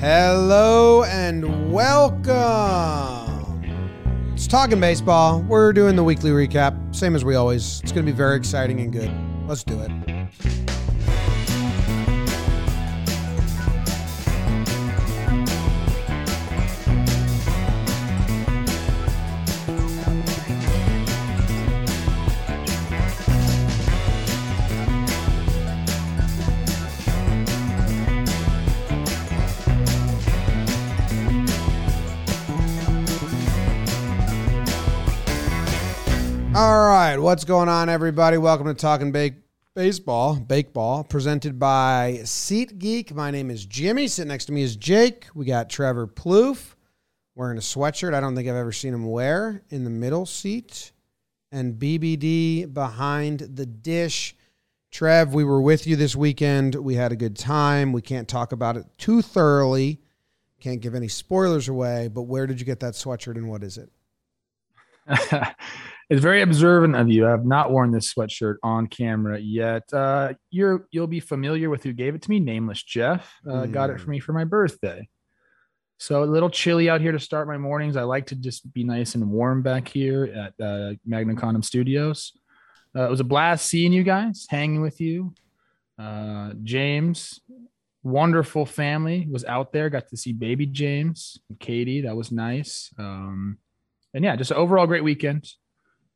Hello and welcome. It's Talking Baseball. We're doing the weekly recap, same as we always. It's going to be very exciting and good. Let's do it. What's going on, everybody? Welcome to Talking Bake Baseball, Bake Ball, presented by SeatGeek. My name is Jimmy. Sitting next to me is Jake. We got Trevor Plouffe wearing a sweatshirt. I don't think I've ever seen him wear in the middle seat, and BBD behind the dish. Trev, we were with you this weekend. We had a good time. We can't talk about it too thoroughly. Can't give any spoilers away. But where did you get that sweatshirt, and what is it? it's very observant of you. I have not worn this sweatshirt on camera yet. Uh, you're you'll be familiar with who gave it to me. Nameless Jeff uh, mm. got it for me for my birthday. So a little chilly out here to start my mornings. I like to just be nice and warm back here at uh, Magnum Condom Studios. Uh, it was a blast seeing you guys, hanging with you. Uh, James, wonderful family, was out there. Got to see baby James and Katie. That was nice. Um, and yeah, just overall great weekend.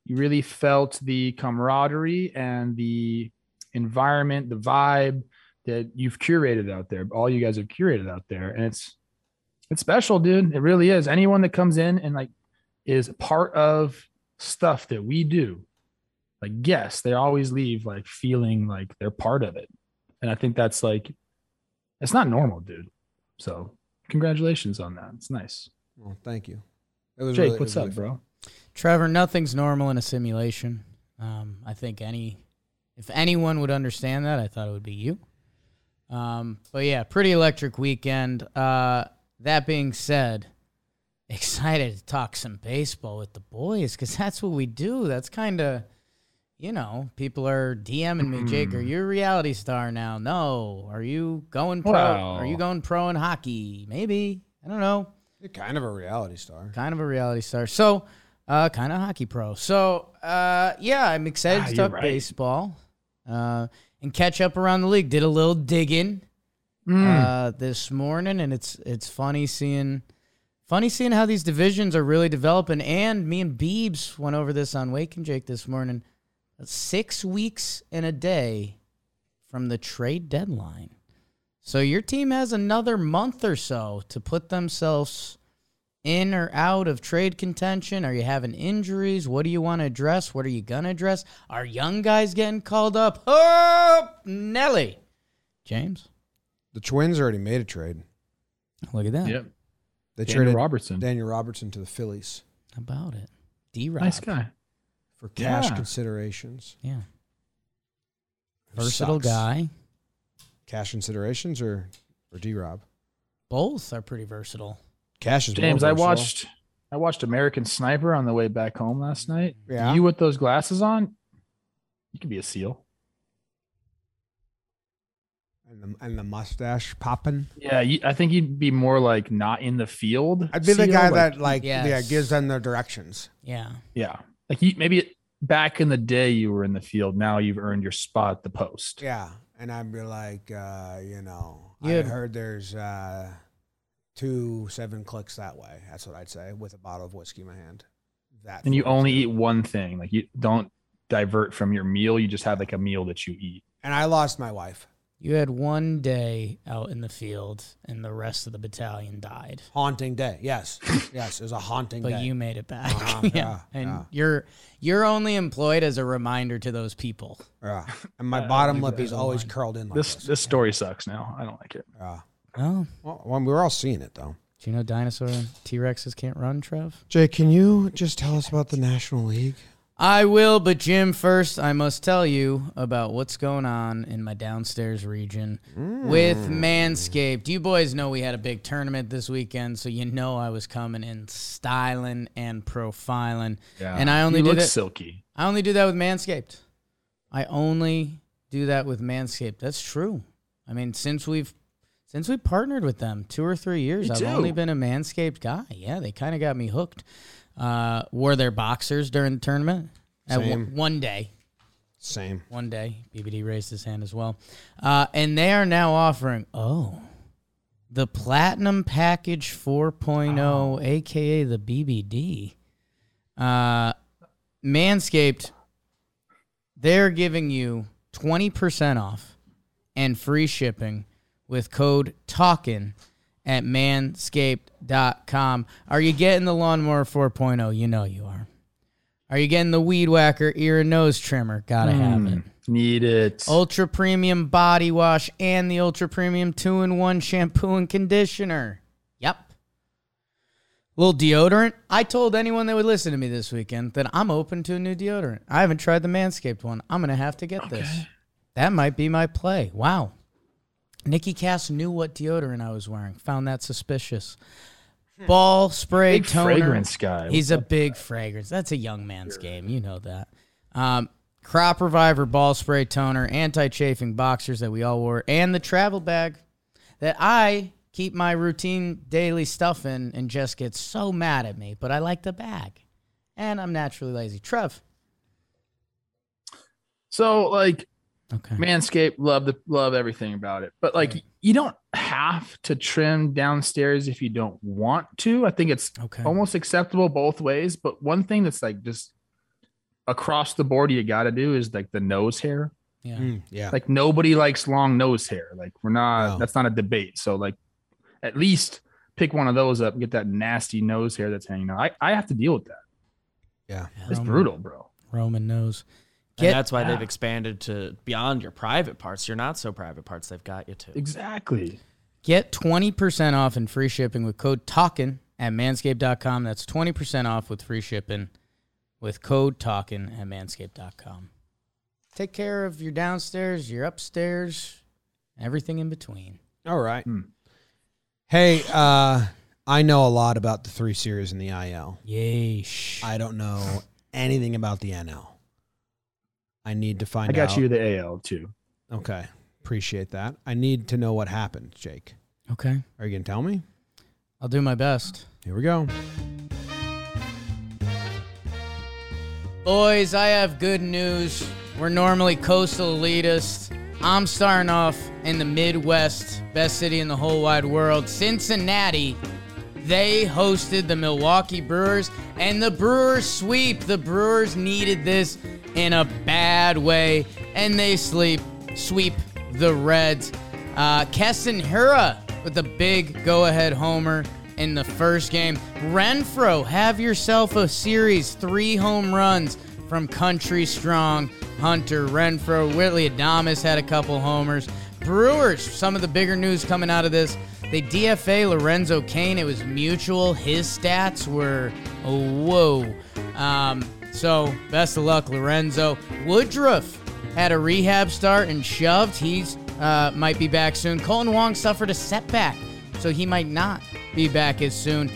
You really felt the camaraderie and the environment, the vibe that you've curated out there. All you guys have curated out there, and it's it's special, dude. It really is. Anyone that comes in and like is part of stuff that we do, like yes, they always leave like feeling like they're part of it, and I think that's like it's not normal, dude. So congratulations on that. It's nice. Well, thank you. Jake, really, what's up, bro? Trevor, nothing's normal in a simulation. Um, I think any, if anyone would understand that, I thought it would be you. Um, but yeah, pretty electric weekend. Uh, that being said, excited to talk some baseball with the boys because that's what we do. That's kind of, you know, people are DMing me, Jake, are you a reality star now? No. Are you going pro? Are you going pro in hockey? Maybe. I don't know. You're kind of a reality star. Kind of a reality star. So, uh, kind of hockey pro. So, uh, yeah, I'm excited ah, to talk right. baseball uh, and catch up around the league. Did a little digging mm. uh, this morning, and it's it's funny seeing funny seeing how these divisions are really developing. And me and Beebs went over this on Wake and Jake this morning. Six weeks and a day from the trade deadline. So your team has another month or so to put themselves in or out of trade contention? Are you having injuries? What do you want to address? What are you going to address? Are young guys getting called up? Oh, Nelly. James? The Twins already made a trade. Look at that. Yep. They Daniel traded Robertson. Daniel Robertson to the Phillies. How about it? D Rob. Nice guy. For cash yeah. considerations. Yeah. Versatile Sucks. guy. Cash considerations or, or D Rob? Both are pretty versatile. Cash is James. I watched I watched American Sniper on the way back home last night. Yeah. You with those glasses on, you could be a seal. And the, and the mustache popping. Yeah, you, I think you'd be more like not in the field. I'd be seal, the guy like, that like yes. yeah gives them the directions. Yeah. Yeah. Like you, maybe back in the day you were in the field. Now you've earned your spot at the post. Yeah, and I'd be like, uh, you know, you I heard there's. uh two seven clicks that way. That's what I'd say with a bottle of whiskey in my hand. That and you only eat one thing. Like you don't divert from your meal. You just have like a meal that you eat. And I lost my wife. You had one day out in the field, and the rest of the battalion died. Haunting day, yes, yes, it was a haunting but day. But you made it back, uh-huh. yeah. yeah. And yeah. you're you're only employed as a reminder to those people. Yeah, and my bottom lip is always curled in. Like this this, this story sucks. Now I don't like it. Yeah. Oh. Well, well, we were all seeing it though. Do you know dinosaur T Rexes can't run, Trev? Jay, can you just tell us about the National League? I will, but Jim, first I must tell you about what's going on in my downstairs region mm. with Manscaped. You boys know we had a big tournament this weekend, so you know I was coming in styling and profiling. Yeah, and I only you do that, silky. I only do that with Manscaped. I only do that with Manscaped. That's true. I mean, since we've since we partnered with them two or three years. I've only been a Manscaped guy. Yeah, they kind of got me hooked. Uh, wore their boxers during the tournament. At one, one day. Same. One day. BBD raised his hand as well. Uh, and they are now offering, oh, the Platinum Package 4.0, oh. aka the BBD. Uh, Manscaped, they're giving you 20% off and free shipping with code TALKIN at manscaped.com. Are you getting the lawnmower 4.0? You know you are. Are you getting the weed whacker ear and nose trimmer? Gotta mm, have it. Need it. Ultra premium body wash and the ultra premium two in one shampoo and conditioner. Yep. Little deodorant. I told anyone that would listen to me this weekend that I'm open to a new deodorant. I haven't tried the Manscaped one. I'm gonna have to get okay. this. That might be my play. Wow. Nikki Cass knew what deodorant I was wearing. Found that suspicious. Ball spray big toner. fragrance guy. He's a big fragrance. That's a young man's game. You know that. Um, crop reviver ball spray toner, anti chafing boxers that we all wore, and the travel bag that I keep my routine daily stuff in, and Jess gets so mad at me. But I like the bag, and I'm naturally lazy. Trev. So like Okay. Manscaped, love the love everything about it. But like right. you don't have to trim downstairs if you don't want to. I think it's okay. almost acceptable both ways. But one thing that's like just across the board you gotta do is like the nose hair. Yeah. Mm, yeah. Like nobody likes long nose hair. Like we're not no. that's not a debate. So like at least pick one of those up and get that nasty nose hair that's hanging out. I, I have to deal with that. Yeah. It's Roman, brutal, bro. Roman nose. Get, and that's why yeah. they've expanded to beyond your private parts, your not so private parts. They've got you too. Exactly. Get 20% off and free shipping with code TALKIN at manscaped.com. That's 20% off with free shipping with code TALKIN at manscaped.com. Take care of your downstairs, your upstairs, everything in between. All right. Hmm. Hey, uh, I know a lot about the three series in the IL. Yeesh. I don't know anything about the NL. I need to find I got out. you the AL too. Okay. Appreciate that. I need to know what happened, Jake. Okay. Are you going to tell me? I'll do my best. Here we go. Boys, I have good news. We're normally coastal elitists. I'm starting off in the Midwest, best city in the whole wide world, Cincinnati. They hosted the Milwaukee Brewers, and the Brewers sweep. The Brewers needed this in a bad way, and they sleep sweep the Reds. Uh, Keston Hiura with a big go-ahead homer in the first game. Renfroe, have yourself a series, three home runs from Country Strong Hunter Renfroe. Willy Adames had a couple homers. Brewers, some of the bigger news coming out of this. They DFA Lorenzo Cain. It was mutual. His stats were oh, whoa. Um, so best of luck, Lorenzo. Woodruff had a rehab start and shoved. He's uh, might be back soon. Kolten Wong suffered a setback, so he might not be back as soon.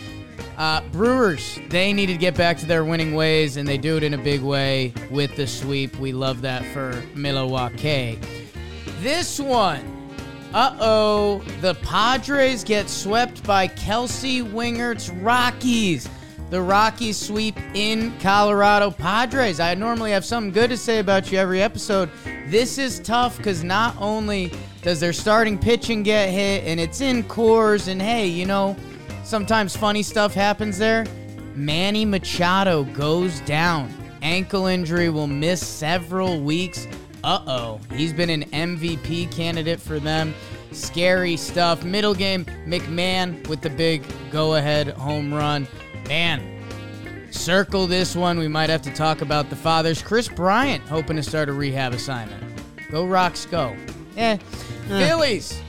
Uh, Brewers, they need to get back to their winning ways, and they do it in a big way with the sweep. We love that for Milwaukee. This one, uh oh, the Padres get swept by Kelsey Wingert's Rockies the Rockies sweep in Colorado Padres. I normally have something good to say about you every episode. This is tough because not only does their starting pitching get hit and it's in Coors, and hey, you know, sometimes funny stuff happens there. Manny Machado goes down. Ankle injury will miss several weeks. Uh oh. He's been an MVP candidate for them. Scary stuff. Middle game, McMahon with the big go ahead home run. Man, circle this one. We might have to talk about the fathers. Kris Bryant hoping to start a rehab assignment. Go Rocks, go. Eh. Phillies.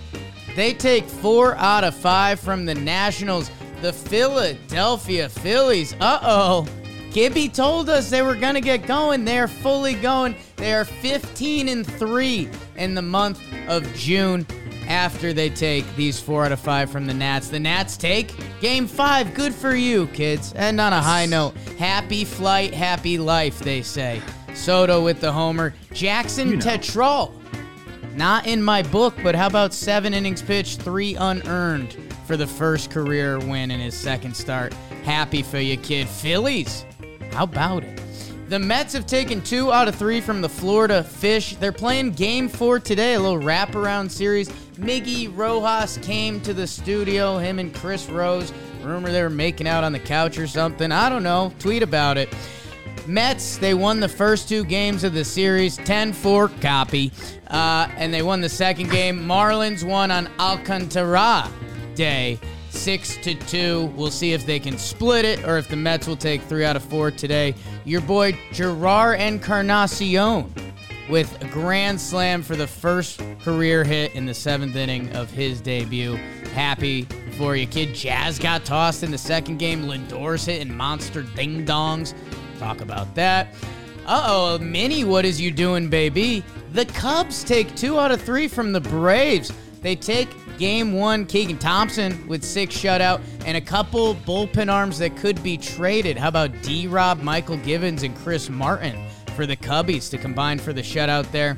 They take four out of five from the Nationals. The Philadelphia Phillies. Uh oh. Gibby told us they were going to get going. They're fully going. They are 15 and 3 in the month of June after they take these four out of five from the Nats. The Nats take game five. Good for you, kids. And on a high note, happy flight, happy life, they say. Soto with the homer. Jackson you know. Tetreault Not in my book, but how about seven innings pitched, three unearned for the first career win in his second start? Happy for you, kid. Phillies, how about it? The Mets have taken two out of three from the Florida Fish. They're playing game four today, a little wraparound series. Miggy Rojas came to the studio, him and Chris Rose. Rumor they were making out on the couch or something. I don't know. Tweet about it. Mets, they won the first two games of the series, 10 4 copy. Uh, and they won the second game. Marlins won on Alcantara Day, 6 to 2. We'll see if they can split it or if the Mets will take three out of four today. Your boy Jerar Encarnacion with a grand slam for the first career hit in the seventh inning of his debut. Happy for you, kid. Jazz got tossed in the second game. Lindor's hitting monster ding dongs. Talk about that. Uh oh, Mini, what is you doing, baby? The Cubs take two out of three from the Braves. They take game one, Keegan Thompson with six shutout and a couple bullpen arms that could be traded. How about D Rob, Mychal Givens, and Chris Martin for the Cubbies to combine for the shutout there?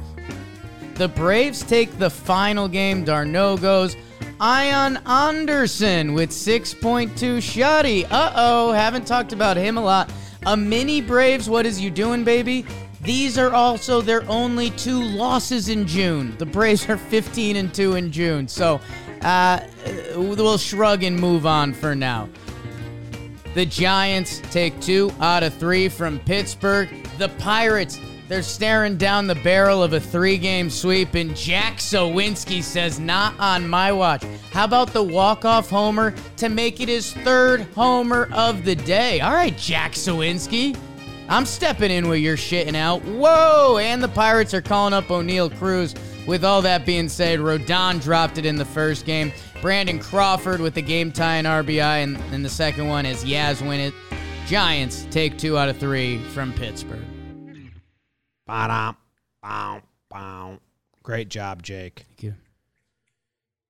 The Braves take the final game. Darno goes. Ian Anderson with 6.2 shutty. Uh oh, haven't talked about him a lot. A mini Braves, what is you doing, baby? These are also their only two losses in June. The Braves are 15 and 2 in June. So uh, we'll shrug and move on for now. The Giants take two out of three from Pittsburgh. The Pirates they're staring down the barrel of a three game sweep, and Jack Suwinski says, Not on my watch. How about the walk off homer to make it his third homer of the day? All right, Jack Suwinski. I'm stepping in where you're shitting out. Whoa! And the Pirates are calling up Oneil Cruz. With all that being said, Rodon dropped it in the first game. Brandon Crawford with the game tying RBI, and, and the second one as Yaz win it. Giants take two out of three from Pittsburgh. Ba-dum, bow, bow. Great job, Jake. Thank you.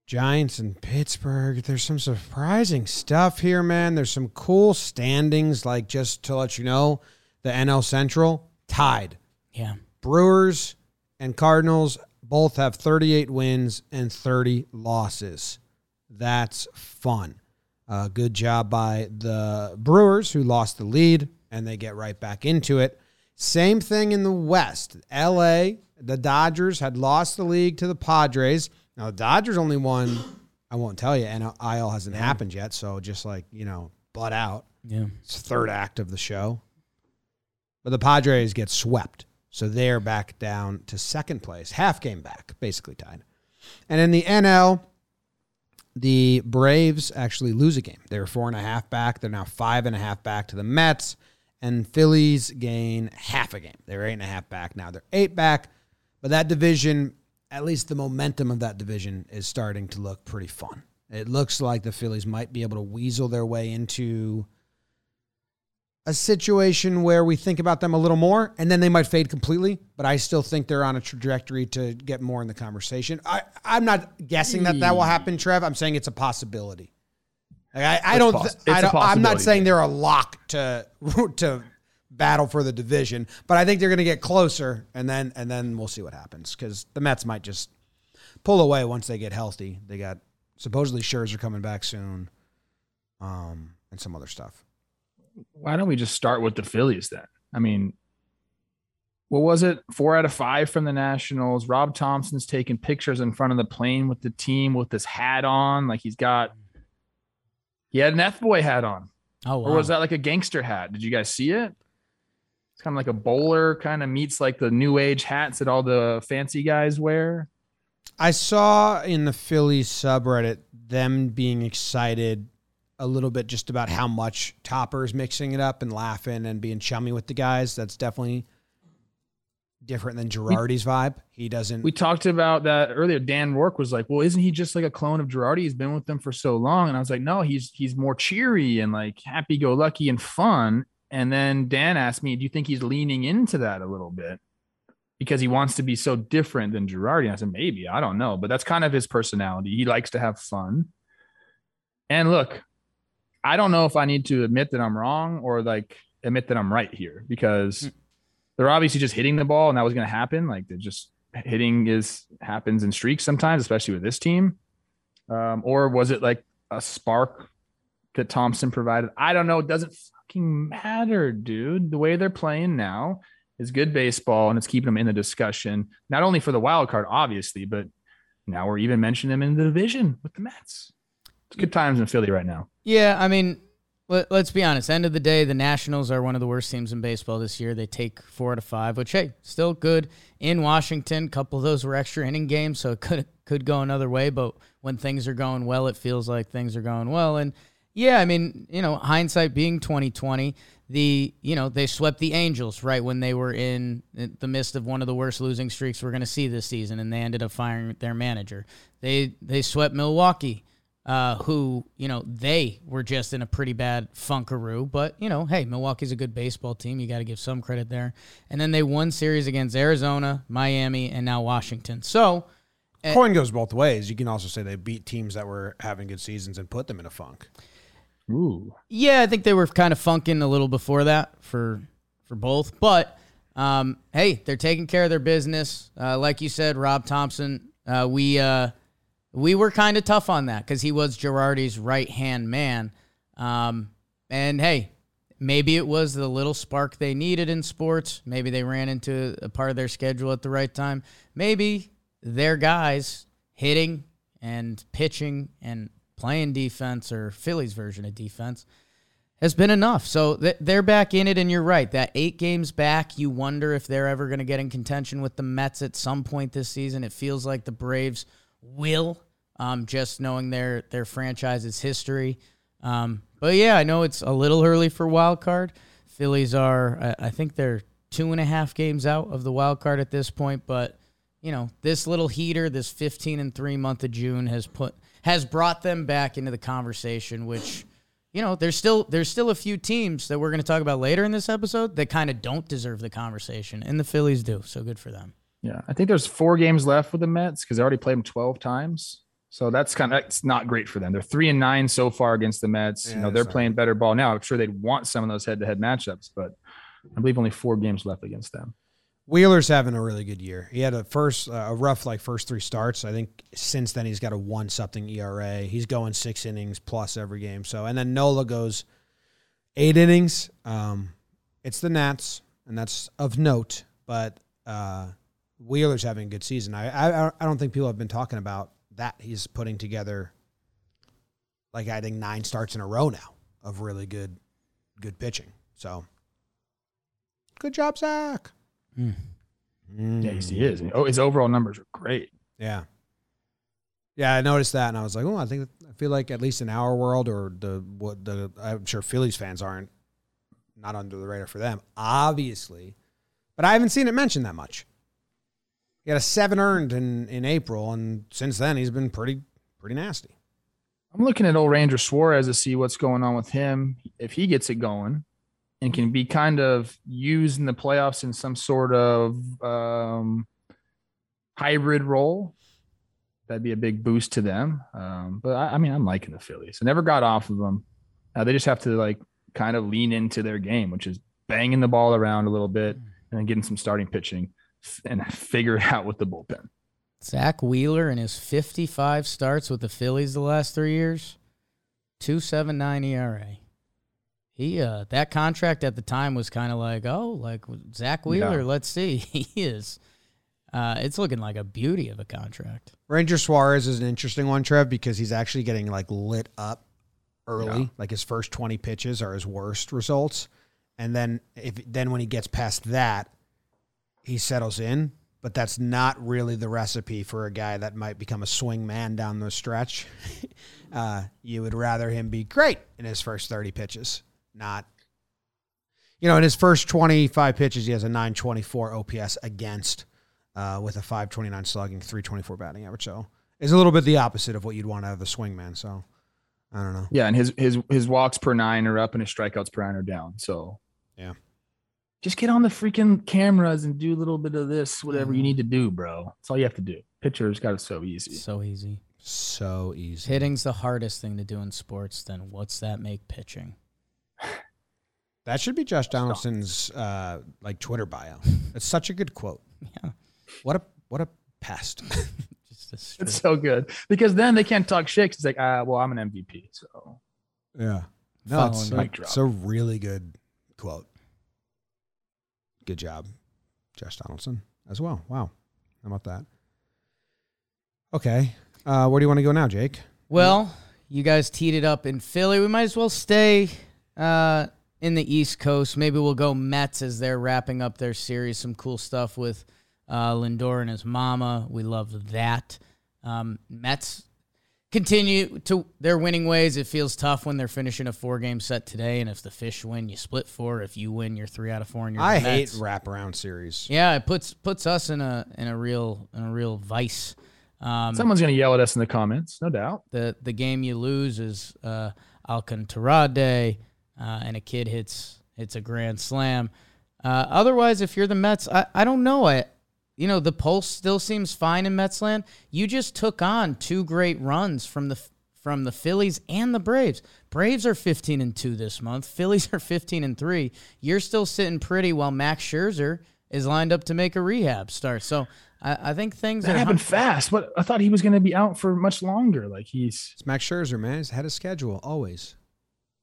Giants and Pittsburgh. There's some surprising stuff here, man. There's some cool standings, like just to let you know, the NL Central tied. Yeah. Brewers and Cardinals both have 38 wins and 30 losses. That's fun. Uh, good job by the Brewers, who lost the lead, and they get right back into it. Same thing in the West. LA, the Dodgers had lost the league to the Padres. Now, the Dodgers only won, I won't tell you, and IL hasn't yeah. happened yet. So just like, you know, butt out. Yeah. It's third act of the show. But the Padres get swept. So they're back down to second place, half game back, basically tied. And in the NL, the Braves actually lose a game. They were four and a half back. They're now five and a half back to the Mets and Phillies gain half a game. They're eight and a half back now. They're eight back, but that division, at least the momentum of that division, is starting to look pretty fun. It looks like the Phillies might be able to weasel their way into a situation where we think about them a little more and then they might fade completely, but I still think they're on a trajectory to get more in the conversation. I, I'm not guessing that that will happen, Trev. I'm saying it's a possibility. Like I, I don't. Poss- I don't I'm not saying they're a lock to to battle for the division, but I think they're going to get closer, and then and then we'll see what happens because the Mets might just pull away once they get healthy. They got supposedly Scherzer coming back soon, um, and some other stuff. Why don't we just start with the Phillies then? I mean, what was it? Four out of five from the Nationals. Rob Thomson's taking pictures in front of the plane with the team with this hat on, like he's got he had an F boy hat on. Oh, wow. Or was that like a gangster hat? Did you guys see it? It's kind of like a bowler kind of meets like the new age hats that all the fancy guys wear. I saw in the Phillies subreddit them being excited a little bit just about how much Topper's mixing it up and laughing and being chummy with the guys. That's definitely different than Girardi's vibe. He doesn't. We talked about that earlier. Dan Rourke was like, "Well, isn't he just like a clone of Girardi? He's been with them for so long." And I was like, "No, he's he's more cheery and like happy-go-lucky and fun." And then Dan asked me, "Do you think he's leaning into that a little bit?" Because he wants to be so different than Girardi. And I said, maybe, I don't know, but that's kind of his personality. He likes to have fun. And look, I don't know if I need to admit that I'm wrong or like admit that I'm right here because hmm they're obviously just hitting the ball and that was going to happen. Like they're just hitting is happens in streaks sometimes, especially with this team? Um, or was it like a spark that Thomson provided? I don't know. It doesn't fucking matter, dude. The way they're playing now is good baseball and it's keeping them in the discussion, not only for the wild card, obviously, but now we're even mentioning them in the division with the Mets. It's good times in Philly right now. Yeah, I mean, let, us be honest. End of the day, the Nationals are one of the worst teams in baseball this year. They take four out of five, which hey, still good in Washington. A couple of those were extra inning games, so it could could go another way. But when things are going well, it feels like things are going well. And yeah, I mean, you know, hindsight being twenty twenty, the you know they swept the Angels right when they were in the midst of one of the worst losing streaks we're going to see this season, and they ended up firing their manager. They they swept Milwaukee uh, who, you know, they were just in a pretty bad funkaroo. But, you know, hey, Milwaukee's a good baseball team. You got to give some credit there. And then they won series against Arizona, Miami, and now Washington. So, uh, coin goes both ways. You can also say they beat teams that were having good seasons and put them in a funk. Ooh. Yeah, I think they were kind of funking a little before that for for both. But um, hey, they're taking care of their business. Uh, like you said, Rob Thomson. Uh, we uh, we were kind of tough on that because he was Girardi's right hand man. Um, and hey, maybe it was the little spark they needed in sports. Maybe they ran into a part of their schedule at the right time. Maybe their guys hitting and pitching and playing defense or Philly's version of defense has been enough. So they're back in it, and you're right. That eight games back, you wonder if they're ever going to get in contention with the Mets at some point this season. It feels like the Braves will, um, just knowing their their franchise's history. Um, but yeah, I know it's a little early for wild card. Phillies are, I think they're two and a half games out of the wild card at this point. But you know, this little heater, this 15 and three month of June has put has brought them back into the conversation, which. You know, there's still there's still a few teams that we're going to talk about later in this episode that kind of don't deserve the conversation, and the Phillies do. So good for them. Yeah, I think there's four games left with the Mets because they already played them 12 times. So that's kind of that's not great for them. They're three and nine so far against the Mets. Yeah, you know, they're playing better ball now. I'm sure they'd want some of those head-to-head matchups, but I believe only four games left against them. Wheeler's having a really good year. He had a first uh, a rough like first three starts. I think since then he's got a one something ERA. He's going six innings plus every game. So and then Nola goes eight innings. Um, it's the Nats, and that's of note. But uh, Wheeler's having a good season. I, I I don't think people have been talking about that. He's putting together like I think nine starts in a row now of really good good pitching. So good job, Zack. Mm. Mm. Yeah, he is. Oh, his overall numbers are great. Yeah. Yeah, I noticed that, and I was like, "Oh, I think I feel like at least in our world, or the what the I'm sure Phillies fans aren't not under the radar for them, obviously, but I haven't seen it mentioned that much. He had a seven earned in, in April, and since then he's been pretty pretty nasty. I'm looking at old Ranger Suarez to see what's going on with him. If he gets it going and can be kind of used in the playoffs in some sort of um, hybrid role, that'd be a big boost to them. Um, but I, I, mean, I'm liking the Phillies. I never got off of them. Uh, they just have to like kind of lean into their game, which is banging the ball around a little bit and then getting some starting pitching and figure it out with the bullpen. Zack Wheeler in his 55 starts with the Phillies the last three years, 2.79 ERA. He uh, that contract at the time was kind of like, oh, like Zack Wheeler. Yeah. Let's see, he is. Uh, it's looking like a beauty of a contract. Ranger Suarez is an interesting one, Trev, because he's actually getting like lit up early. Yeah. Like his first twenty pitches are his worst results, and then if then when he gets past that, he settles in, but that's not really the recipe for a guy that might become a swing man down the stretch. uh, you would rather him be great in his first 30 pitches, not, you know, in his first 25 pitches, he has a 924 OPS against uh, with a 529 slugging, 324 batting average. So it's a little bit the opposite of what you'd want out of the swing man. So I don't know. Yeah. And his, his, his walks per nine are up and his strikeouts per nine are down. So yeah just get on the freaking cameras and do a little bit of this, whatever you mm-hmm. need to do, bro. That's all you have to do. Pitchers got it so easy. So easy. So easy. Hitting's the hardest thing to do in sports. Then what's that make pitching? That should be Josh Donaldson's uh, like Twitter bio. It's such a good quote. Yeah. What a what a pest. Just a straight- It's so good because then they can't talk shit. 'cause It's like, ah, well, I'm an MVP, so yeah. No, it's, Following mic drop. it's a really good quote. Good job, Josh Donaldson, as well. Wow. How about that? Okay. Uh, where do you want to go now, Jake? Well, you guys teed it up in Philly. We might as well stay uh, in the East Coast. Maybe we'll go Mets as they're wrapping up their series. Some cool stuff with uh, Lindor and his mama. We love that. Um, Mets continue to their winning ways. It feels tough when they're finishing a four game set today. And if the fish win, you split four. If you win, you're three out of four. And you're I the hate Mets. wraparound series. Yeah, it puts puts us in a in a real in a real vice. Um, someone's gonna yell at us in the comments, no doubt. the the game you lose is uh, Alcantara Day, uh, and a kid hits hits a grand slam. Uh, otherwise, if you're the Mets, I, I don't know. I you know the pulse still seems fine in Mets land. You just took on two great runs from the from the Phillies and the Braves. Braves are 15 and two this month. Phillies are 15 and three. You're still sitting pretty while Max Scherzer is lined up to make a rehab start. So I, I think things That are happened fast. What I thought he was gonna be out for much longer. Like he's It's Max Scherzer, man. He's had of schedule always.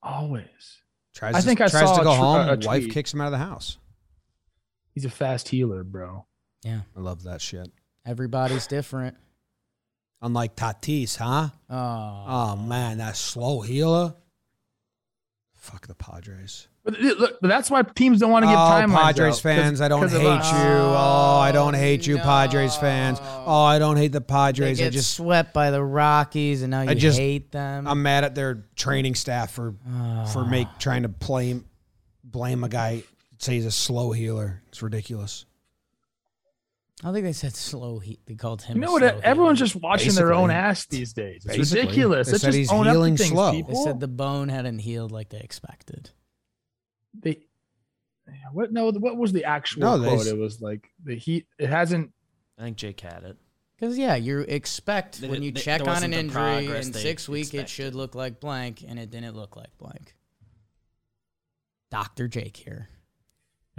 always. Tries I to, think I tries saw to a go tr- home. a- a wife kicks him out of the house. He's a fast healer, bro. Yeah. I love that shit. Everybody's different. Unlike Tatis, huh? Oh, Oh man, that slow healer. Fuck the Padres. But, look, but that's why teams don't want to give oh, timelines. Padres out, fans, 'cause- I don't hate of you. Oh, I don't hate you, Padres fans. Oh, I don't hate the they Padres. I get just swept by the Rockies, and now you just- hate them. I'm mad at their training staff for for make Ah. trying to blame blame a guy say he's a slow healer. It's ridiculous. I don't think they said slow heat. They called him. You know a what? Everyone's healer. just watching their own Basically. ass these days. It's Basically. ridiculous. They Let's said just he's own up to healing things, slow. people. They said the bone hadn't healed like they expected. they what no what was the actual No, they quote s- it was like the heat it hasn't I think Jake had it. Because yeah, you expect They- when you they- check there on an wasn't the injury progress in they six weeks, it expected. should look like blank, and it didn't look like blank. Doctor Jake here.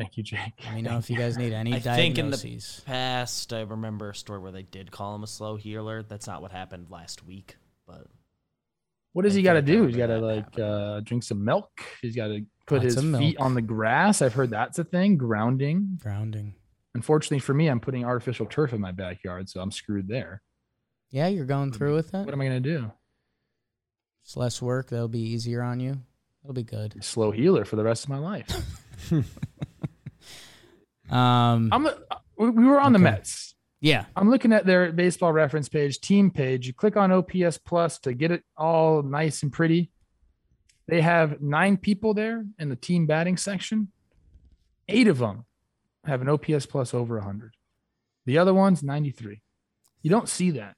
Thank you jake Let me know if you guys need any I think in the diagnoses. past, I remember a story where they did call him a slow healer. That's not what happened last week, but what does I he got to do he's got to like uh drink some milk he's got to put Lots his feet on the grass i've heard that's a thing grounding Grounding. unfortunately for me i'm putting artificial turf in my backyard so i'm screwed there Yeah, you're going through with it. what am i going to do It's less work. That'll be easier on you. That'll be good. slow healer for the rest of my life Um, i'm we we were on the mets yeah. I'm looking at their baseball reference page, team page. You click on OPS plus to get it all nice and pretty. They have nine people there in the team batting section. Eight of them have an OPS plus over 100. The other one's 93. You don't see that.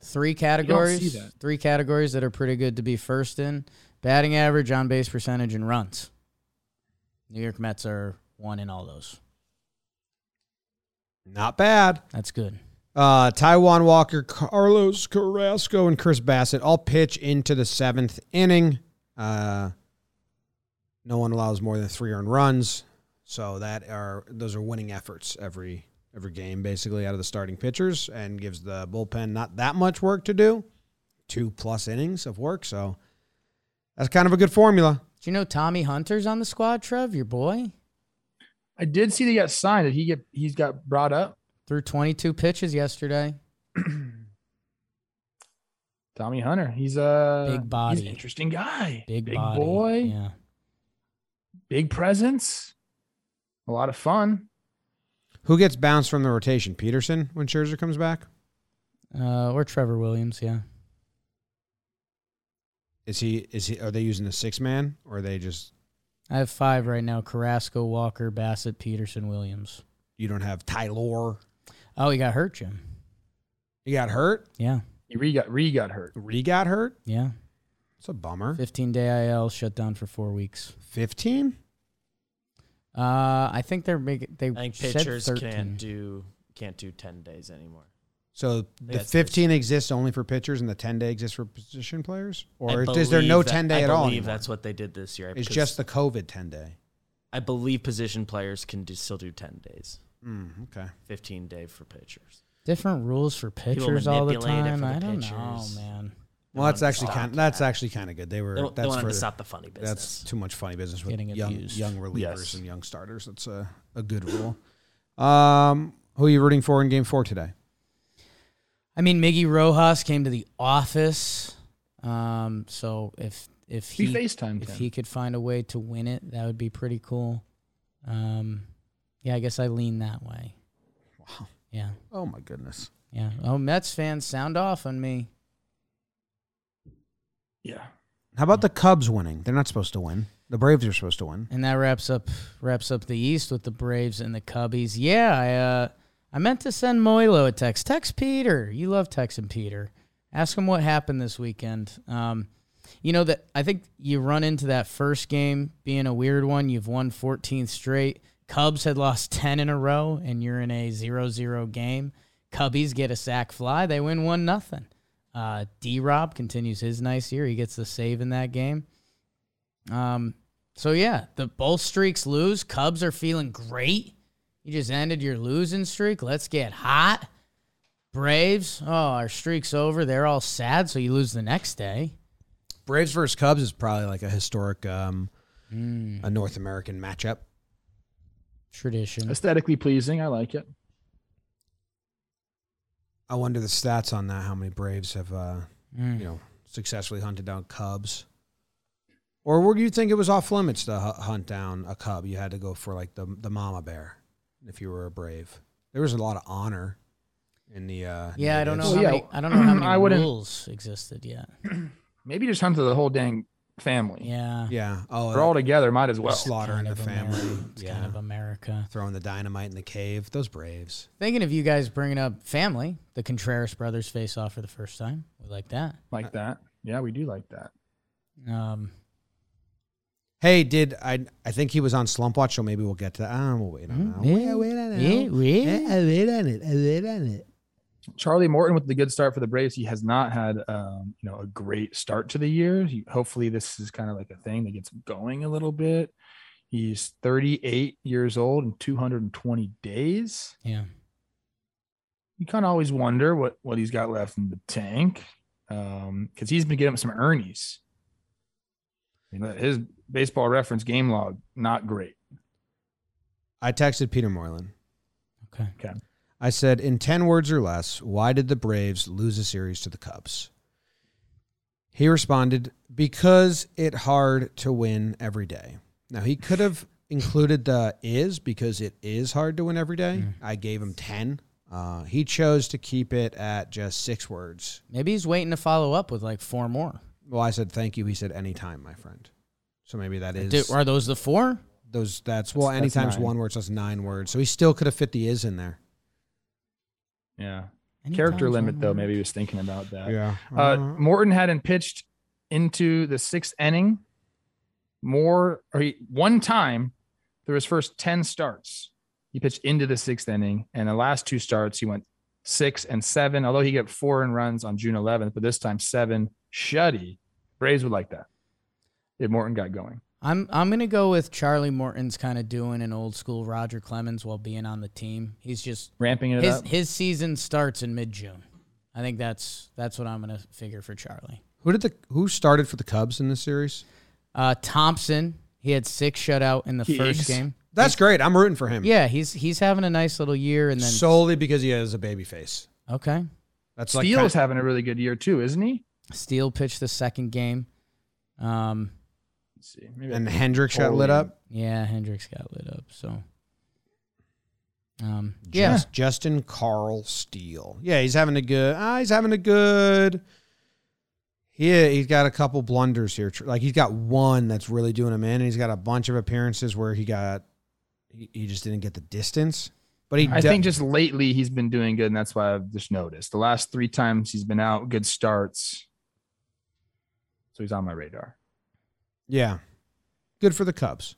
Three categories. that. Three categories that are pretty good to be first in: batting average, on base percentage, and runs. New York Mets are one in all those. Not bad. That's good. Uh, Taijuan Walker, Carlos Carrasco, and Chris Bassitt all pitch into the seventh inning. Uh, no one allows more than three earned runs, so that are those are winning efforts every every game, basically out of the starting pitchers, and gives the bullpen not that much work to do, two plus innings of work. So that's kind of a good formula. Do you know Tommy Hunter's on the squad, Trev? Your boy I did see they got signed. Did he get he's got brought up? threw 22 pitches yesterday. Tommy Hunter. He's a Big He's body. an interesting guy. Big, body. boy. Yeah. Big presence. A lot of fun. Who gets bounced from the rotation? Peterson when Scherzer comes back. Uh, or Trevor Williams. Yeah. Is he? Is he? Are they using the six man, or are they just? I have five right now: Carrasco, Walker, Bassitt, Peterson, Williams. You don't have Tylor. Oh, he got hurt, Jim. He got hurt. Yeah. He re got re got hurt. Ree got hurt. Yeah. It's a bummer. 15 day IL shut down for four weeks. Fifteen. Uh, I think they're making. They I think said pitchers 13. can't do can't do ten days anymore. So the That's- fifteen exists only for pitchers, and the ten day exists for position players, or I is there no believe that- ten day I at all? I believe anymore? that's what they did this year. It's because just the COVID ten day. I believe position players can do, still do ten days, Mm, okay. fifteen day for pitchers. Different rules for pitchers all the time. I don't pitchers. know, man. Well, that's actually kind. Of, that's actually kind of good. They were. They, that's wanted for, to stop the funny business. That's too much funny business with Getting young abused. young relievers Yes. and young starters. That's a, a good rule. Um, who are you rooting for in Game Four today? I mean, Miggy Rojas came to the office. Um, so if if We he FaceTimed if him. he could find a way to win it, that would be pretty cool. Um, yeah, I guess I lean that way. Wow. Yeah, Oh my goodness. yeah. Oh, Mets fans, sound off on me. Yeah. How about the Cubs winning? They're not supposed to win. The Braves are supposed to win. And that wraps up wraps up the East with the Braves and the Cubbies. Yeah, I uh, I meant to send Moylan a text. Text Peter. You love texting Peter. Ask him what happened this weekend. Um, you know that I think you run into that first game being a weird one. You've won 14th straight. Cubs had lost 10 in a row, and you're in a 0-0 game. Cubbies get a sac fly. They win one nothing. Uh, D Rob continues his nice year. He gets the save in that game. Um, so yeah, the both streaks lose. Cubs are feeling great. You just ended your losing streak. Let's get hot. Braves, oh, our streak's over. They're all sad, so you lose the next day. Braves versus Cubs is probably like a historic, um, Mm, a North American matchup. tradition. Aesthetically pleasing. I like it. I wonder the stats on that. How many Braves have, uh, Mm. you know, successfully hunted down Cubs? Or would you think it was off limits to hunt down a Cub? You had to go for like the the mama bear if you were a Brave. There was a lot of honor in the. Uh, Yeah, I don't know. How yeah, many, I don't know how many I wouldn't- rules existed yet. Maybe just hunt to the whole dang family. Yeah, Yeah. Oh, They're all together. Might as well. slaughtering kind the of family. America. It's yeah. kind of America. Throwing the dynamite in the cave. Those Braves. Thinking of you guys bringing up family, the Contreras brothers face off for the first time. We like that. Like that. Yeah, we do like that. Um, Hey, did I? I think he was on Slump Watch, so maybe we'll get to that. Ah, we'll wait on that. Wait, wait on it. yeah, yeah. I wait on it. I wait on it. Charlie Morton with the good start for the Braves. He has not had, um, you know, a great start to the year. He, hopefully, this is kind of like a thing that gets him going a little bit. He's 38 years old and 220 days. Yeah. You kind of always wonder what what he's got left in the tank, because he's been getting some Ernie's. You know, his baseball reference game log not great. I texted Peter Moylan. Okay. Okay. I said, in 10 words or less, why did the Braves lose a series to the Cubs? He responded, because it hard to win every day. Now, he could have included the is because it is hard to win every day. I gave him 10. Uh, he chose to keep it at just six words. Maybe he's waiting to follow up with like four more. Well, I said, thank you. He said, anytime, my friend. So maybe that is. Did- are those the four? those that's well That's- that's anytime's nine. one word so that's nine words so he still could have fit the is in there Yeah. Anytime's Character one though. word. Maybe he was thinking about that. yeah Uh, Morton hadn't pitched into the sixth inning more or he, one time through his first 10 starts. He pitched into the sixth inning, and the last two starts, he went six and seven, although he got four in runs on June 11th, but this time seven shutty. Braves would like that if Morton got going. I'm I'm gonna go with Charlie Morton's kind of doing an old school Roger Clemens while being on the team. He's just Ramping it his up. his season starts in mid June. I think that's that's what I'm gonna figure for Charlie. who did the who started for the cubs in this series Uh, Thompson, he had six shutout in the first Higgs. game. that's great i'm rooting for him Yeah, he's he's having a nice little year, and then solely because he has a baby face okay. that's like Steele's kind- having a really good year too, isn't he? Steele pitched the second game. Um, Let's see. Maybe and I- hendricks got lit up yeah, Hendricks got lit up. So, um, yeah, Just, justin carl steele yeah he's having a good ah, he's having a good yeah he's got a couple blunders here like he's got one that's really doing him in and he's got a bunch of appearances where he got he, he just didn't get the distance but he I de- think just lately he's been doing good, and that's why I've just noticed. The last three times he's been out, good starts. So he's on my radar. Yeah good for the cubs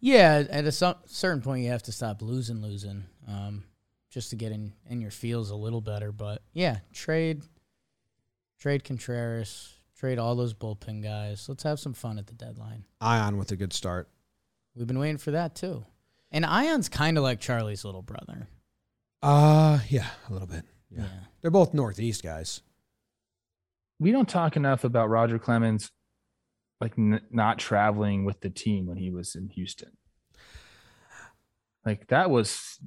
yeah. At a some, certain point, you have to stop losing, losing, um, just to get in in your feels a little better. But yeah, trade, trade Contreras, trade all those bullpen guys. Let's have some fun at the deadline. Ian with a good start We've been waiting for that too. And Ian's kind of like Charlie's little brother. Uh, yeah, a little bit. Yeah. Yeah. They're both Northeast guys. We don't talk enough about Roger Clemens, like n- not traveling with the team when he was in Houston. Like that was,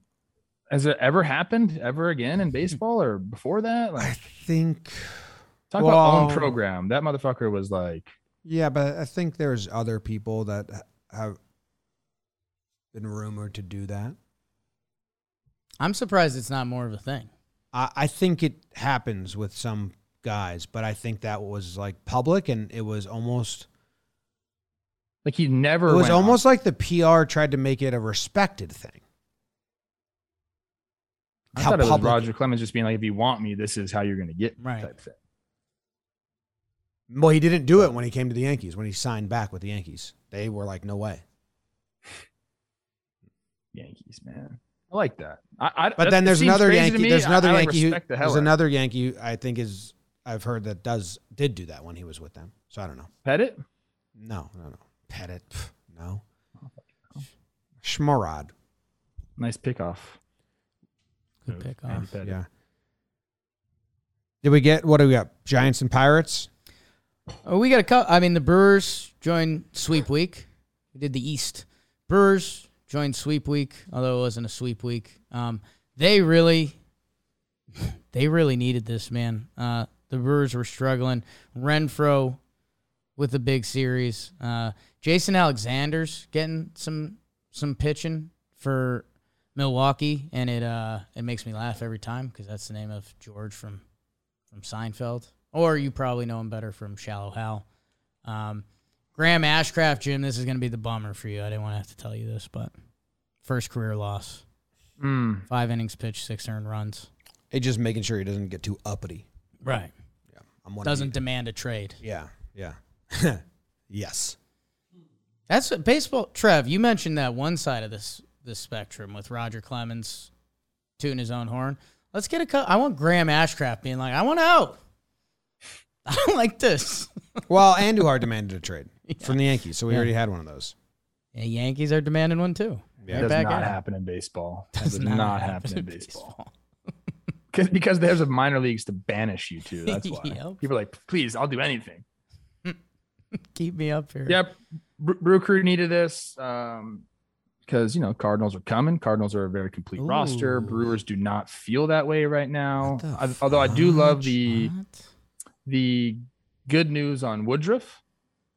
has it ever happened ever again in baseball or before that? I think. talk about own well- program. That motherfucker was like, Yeah, but I think there's other people that have been rumored to do that. I'm surprised it's not more of a thing. I, I think it happens with some guys, but I think that was like public and it was almost like he never. it was almost like the PR tried to make it a respected thing. I how thought it was Roger Clemens just being like, if you want me, this is how you're going to get me Right. type thing. Well, he didn't do it when he came to the Yankees. When he signed back with the Yankees, they were like, "No way." Yankees, man. I like that. I, I, But then there's another Yankee. There's another I, Yankee. Who, the there's another Yankee. I think is I've heard that does did do that when he was with them. So I don't know. Pettit. No, no, no. Pettit, pff, no. Schmarad, Nice pickoff. Good pick Andy yeah. Did we get what do we got? Giants and Pirates. Oh, we got a couple. I mean, the Brewers joined sweep week. We did the East. Brewers joined sweep week, although it wasn't a sweep week. Um, they really, they really needed this man. Uh, the Brewers were struggling. Renfroe with a big series. Uh, Jason Alexander's getting some some pitching for Milwaukee, and it uh it makes me laugh every time because that's the name of George from from Seinfeld, or you probably know him better from Shallow Hal. Um, Graham Ashcraft, Jim, this is going to be the bummer for you. I didn't want to have to tell you this, but first career loss, Mm. five innings pitched, six earned runs. Hey, just making sure he doesn't get too uppity. Right. Yeah, I'm Doesn't demand a trade. Yeah, yeah. yes. That's what baseball. Trev, you mentioned that one side of this this spectrum with Roger Clemens tooting his own horn. Let's get a cut. I want Graham Ashcraft being like, I want out. I don't like this. Well, Andujar demanded a trade from the Yankees, so we Yeah. already had one of those. Yeah, Yankees are demanding one too. Yeah. Right does back not at happen in baseball. Does does not, happen in baseball. baseball. 'Cause- because there's a minor leagues to banish you to. That's why Yep. people are like, please, I'll do anything. Keep me up here. Yep, Brew Crew needed this um, because you know Cardinals are coming. Cardinals are a very complete roster. Brewers do not feel that way right now. I, although I do love the What? the good news on Woodruff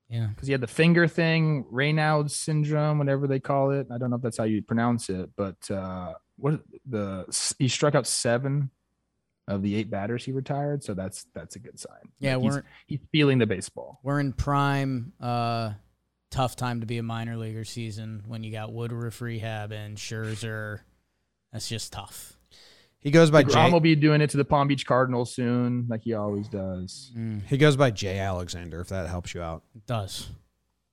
Yeah. because he had the finger thing, Raynaud's syndrome, whatever they call it. I don't know if that's how you pronounce it, but uh, what the he struck out seven of the eight batters he retired, so that's that's a good sign. Yeah, Like, he's, we're he's feeling the baseball. we're in prime uh tough time to be a minor leaguer season when you got Woodruff rehab and Scherzer. That's just tough. He goes by Grom Jay. will be doing it to the Palm Beach Cardinals soon, like he always does. Mm, He goes by Jay Alexander. If that helps you out. it does.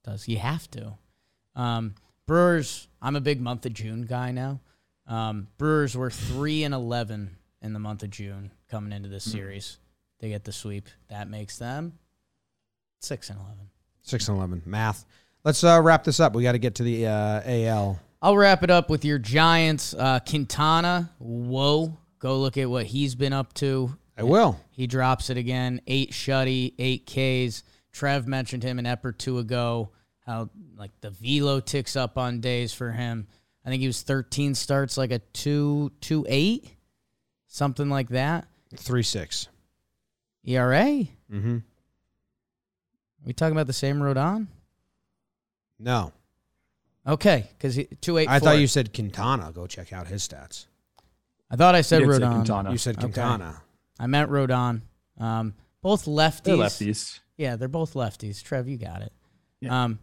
It does. You have to. Um Brewers, I'm a big month of June guy now. Um Brewers were three and eleven in the month of June coming into this series. They get the sweep. That makes them six and eleven. Six and eleven math. Let's uh, wrap this up. We got to get to the uh, AL. I'll wrap it up with your Giants. Uh, Quintana, whoa. Go look at what he's been up to. I will. He drops it again. Eight shutty, eight Ks. Trev mentioned him an ep or two ago. How like the velo ticks up on days for him. I think he was 13 starts, like a two two eight, something like that. Three six. ERA. Mm-hmm. Are we talking about the same Rodon? No, Okay, because two eight. I thought you said Quintana. Go check out his stats. I thought I said He did say Rodon. Quintana. You said Okay. Quintana. I meant Rodon. Um, both lefties. They're lefties. Yeah, they're both lefties. Trev, you got it. Yeah. Um,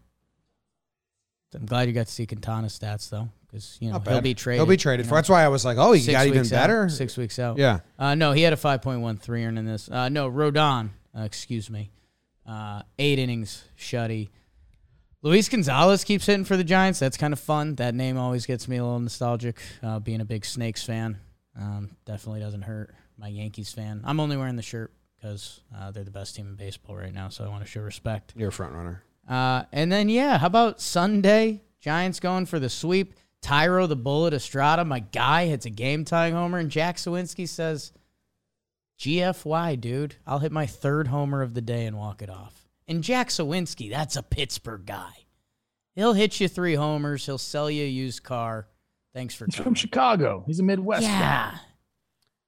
I'm glad you got to see Quintana's stats though, because you know he'll be traded. He'll be traded you for. know, That's why I was like, oh, he got even out, better. six weeks out. Yeah. Uh, no, he had a 5.13 earned in this. Uh, no, Rodon. Uh, excuse me. Uh, eight innings, shutty. Luis Gonzalez keeps hitting for the Giants. That's kind of fun. That name always gets me a little nostalgic. Uh, being a big Snakes fan, um, definitely doesn't hurt. My Yankees fan. I'm only wearing the shirt because uh, they're the best team in baseball right now, so I want to show respect. You're a front runner. Uh, and then yeah, how about Sunday? Giants going for the sweep. Thairo the Bullet Estrada, my guy, hits a game tying homer, and Jack Suwinski says, GFY, dude. I'll hit my third homer of the day and walk it off. And Jack Suwinski, that's a Pittsburgh guy. He'll hit you three homers. He'll sell you a used car. Thanks for He's coming. from Chicago. He's a Midwest guy. Yeah.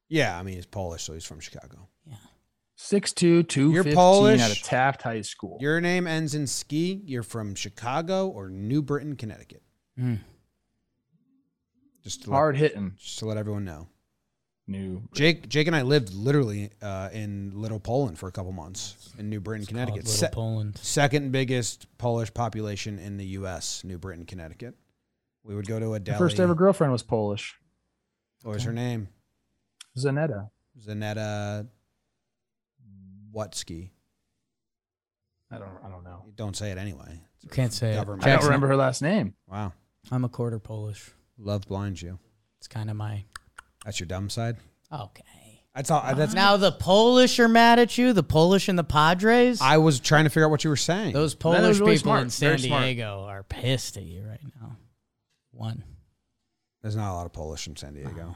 Yeah, I mean he's Polish, so he's from Chicago. Yeah. 6'2", 215 Polish. out of Taft High School. Your name ends in ski. You're from Chicago or New Britain, Connecticut. Mm. Just to let, Hard hitting. just to let everyone know. New. Jake, Jake, and I lived literally uh, in Little Poland for a couple months in New Britain, Called Connecticut. Little Se- Poland. second biggest Polish population in the U.S. New Britain, Connecticut. We would go to a My deli. first ever girlfriend was Polish. What was her name? Zanetta. Zanetta Whatski. I don't. I don't know. Don't say it anyway. You can't say it. Government. I don't remember her last name. Wow. I'm a quarter Polish. Love blinds you. It's kind of my That's your dumb side. okay. That's all. Uh, that's. Now the Polish are mad at you. The Polish and the Padres. I was trying to figure out what you were saying. Those Polish really people smart. in San Very smart. Diego are pissed at you right now. One, There's not a lot of Polish in San Diego.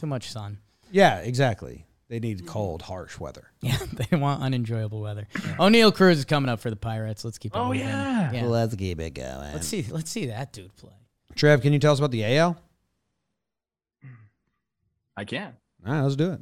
too much sun. Yeah, exactly. They need cold, harsh weather. Yeah, they want unenjoyable weather. Oneil Cruz is coming up for the Pirates. Let's keep it Oh, moving. yeah. Let's keep it going. Let's see. Let's see that dude play. Trev, can you tell us about the AL? I can. All right, let's do it.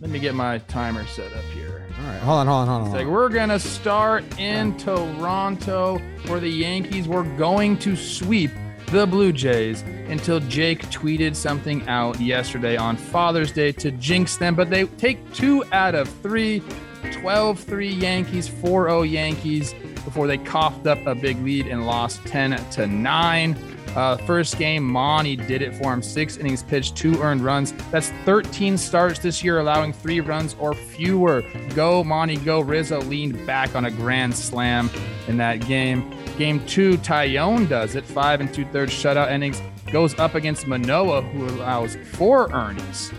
Let me get my timer set up here. All right, hold on, hold on, hold on. It's like we're gonna start in Toronto, where the Yankees were going to sweep the Blue Jays until Jake tweeted something out yesterday on Father's Day to jinx them. But they take two out of three, 12-3 Yankees, 4-0 Yankees before they coughed up a big lead and lost 10 to nine. Uh, first game, Monty did it for him. Six innings pitched, two earned runs. That's 13 starts this year, allowing three runs or fewer. Go, Monty, go. Rizzo leaned back on a grand slam in that game. Game two, Taillon does it. Five and two thirds shutout innings. Goes up against Manoah, who allows four earnings.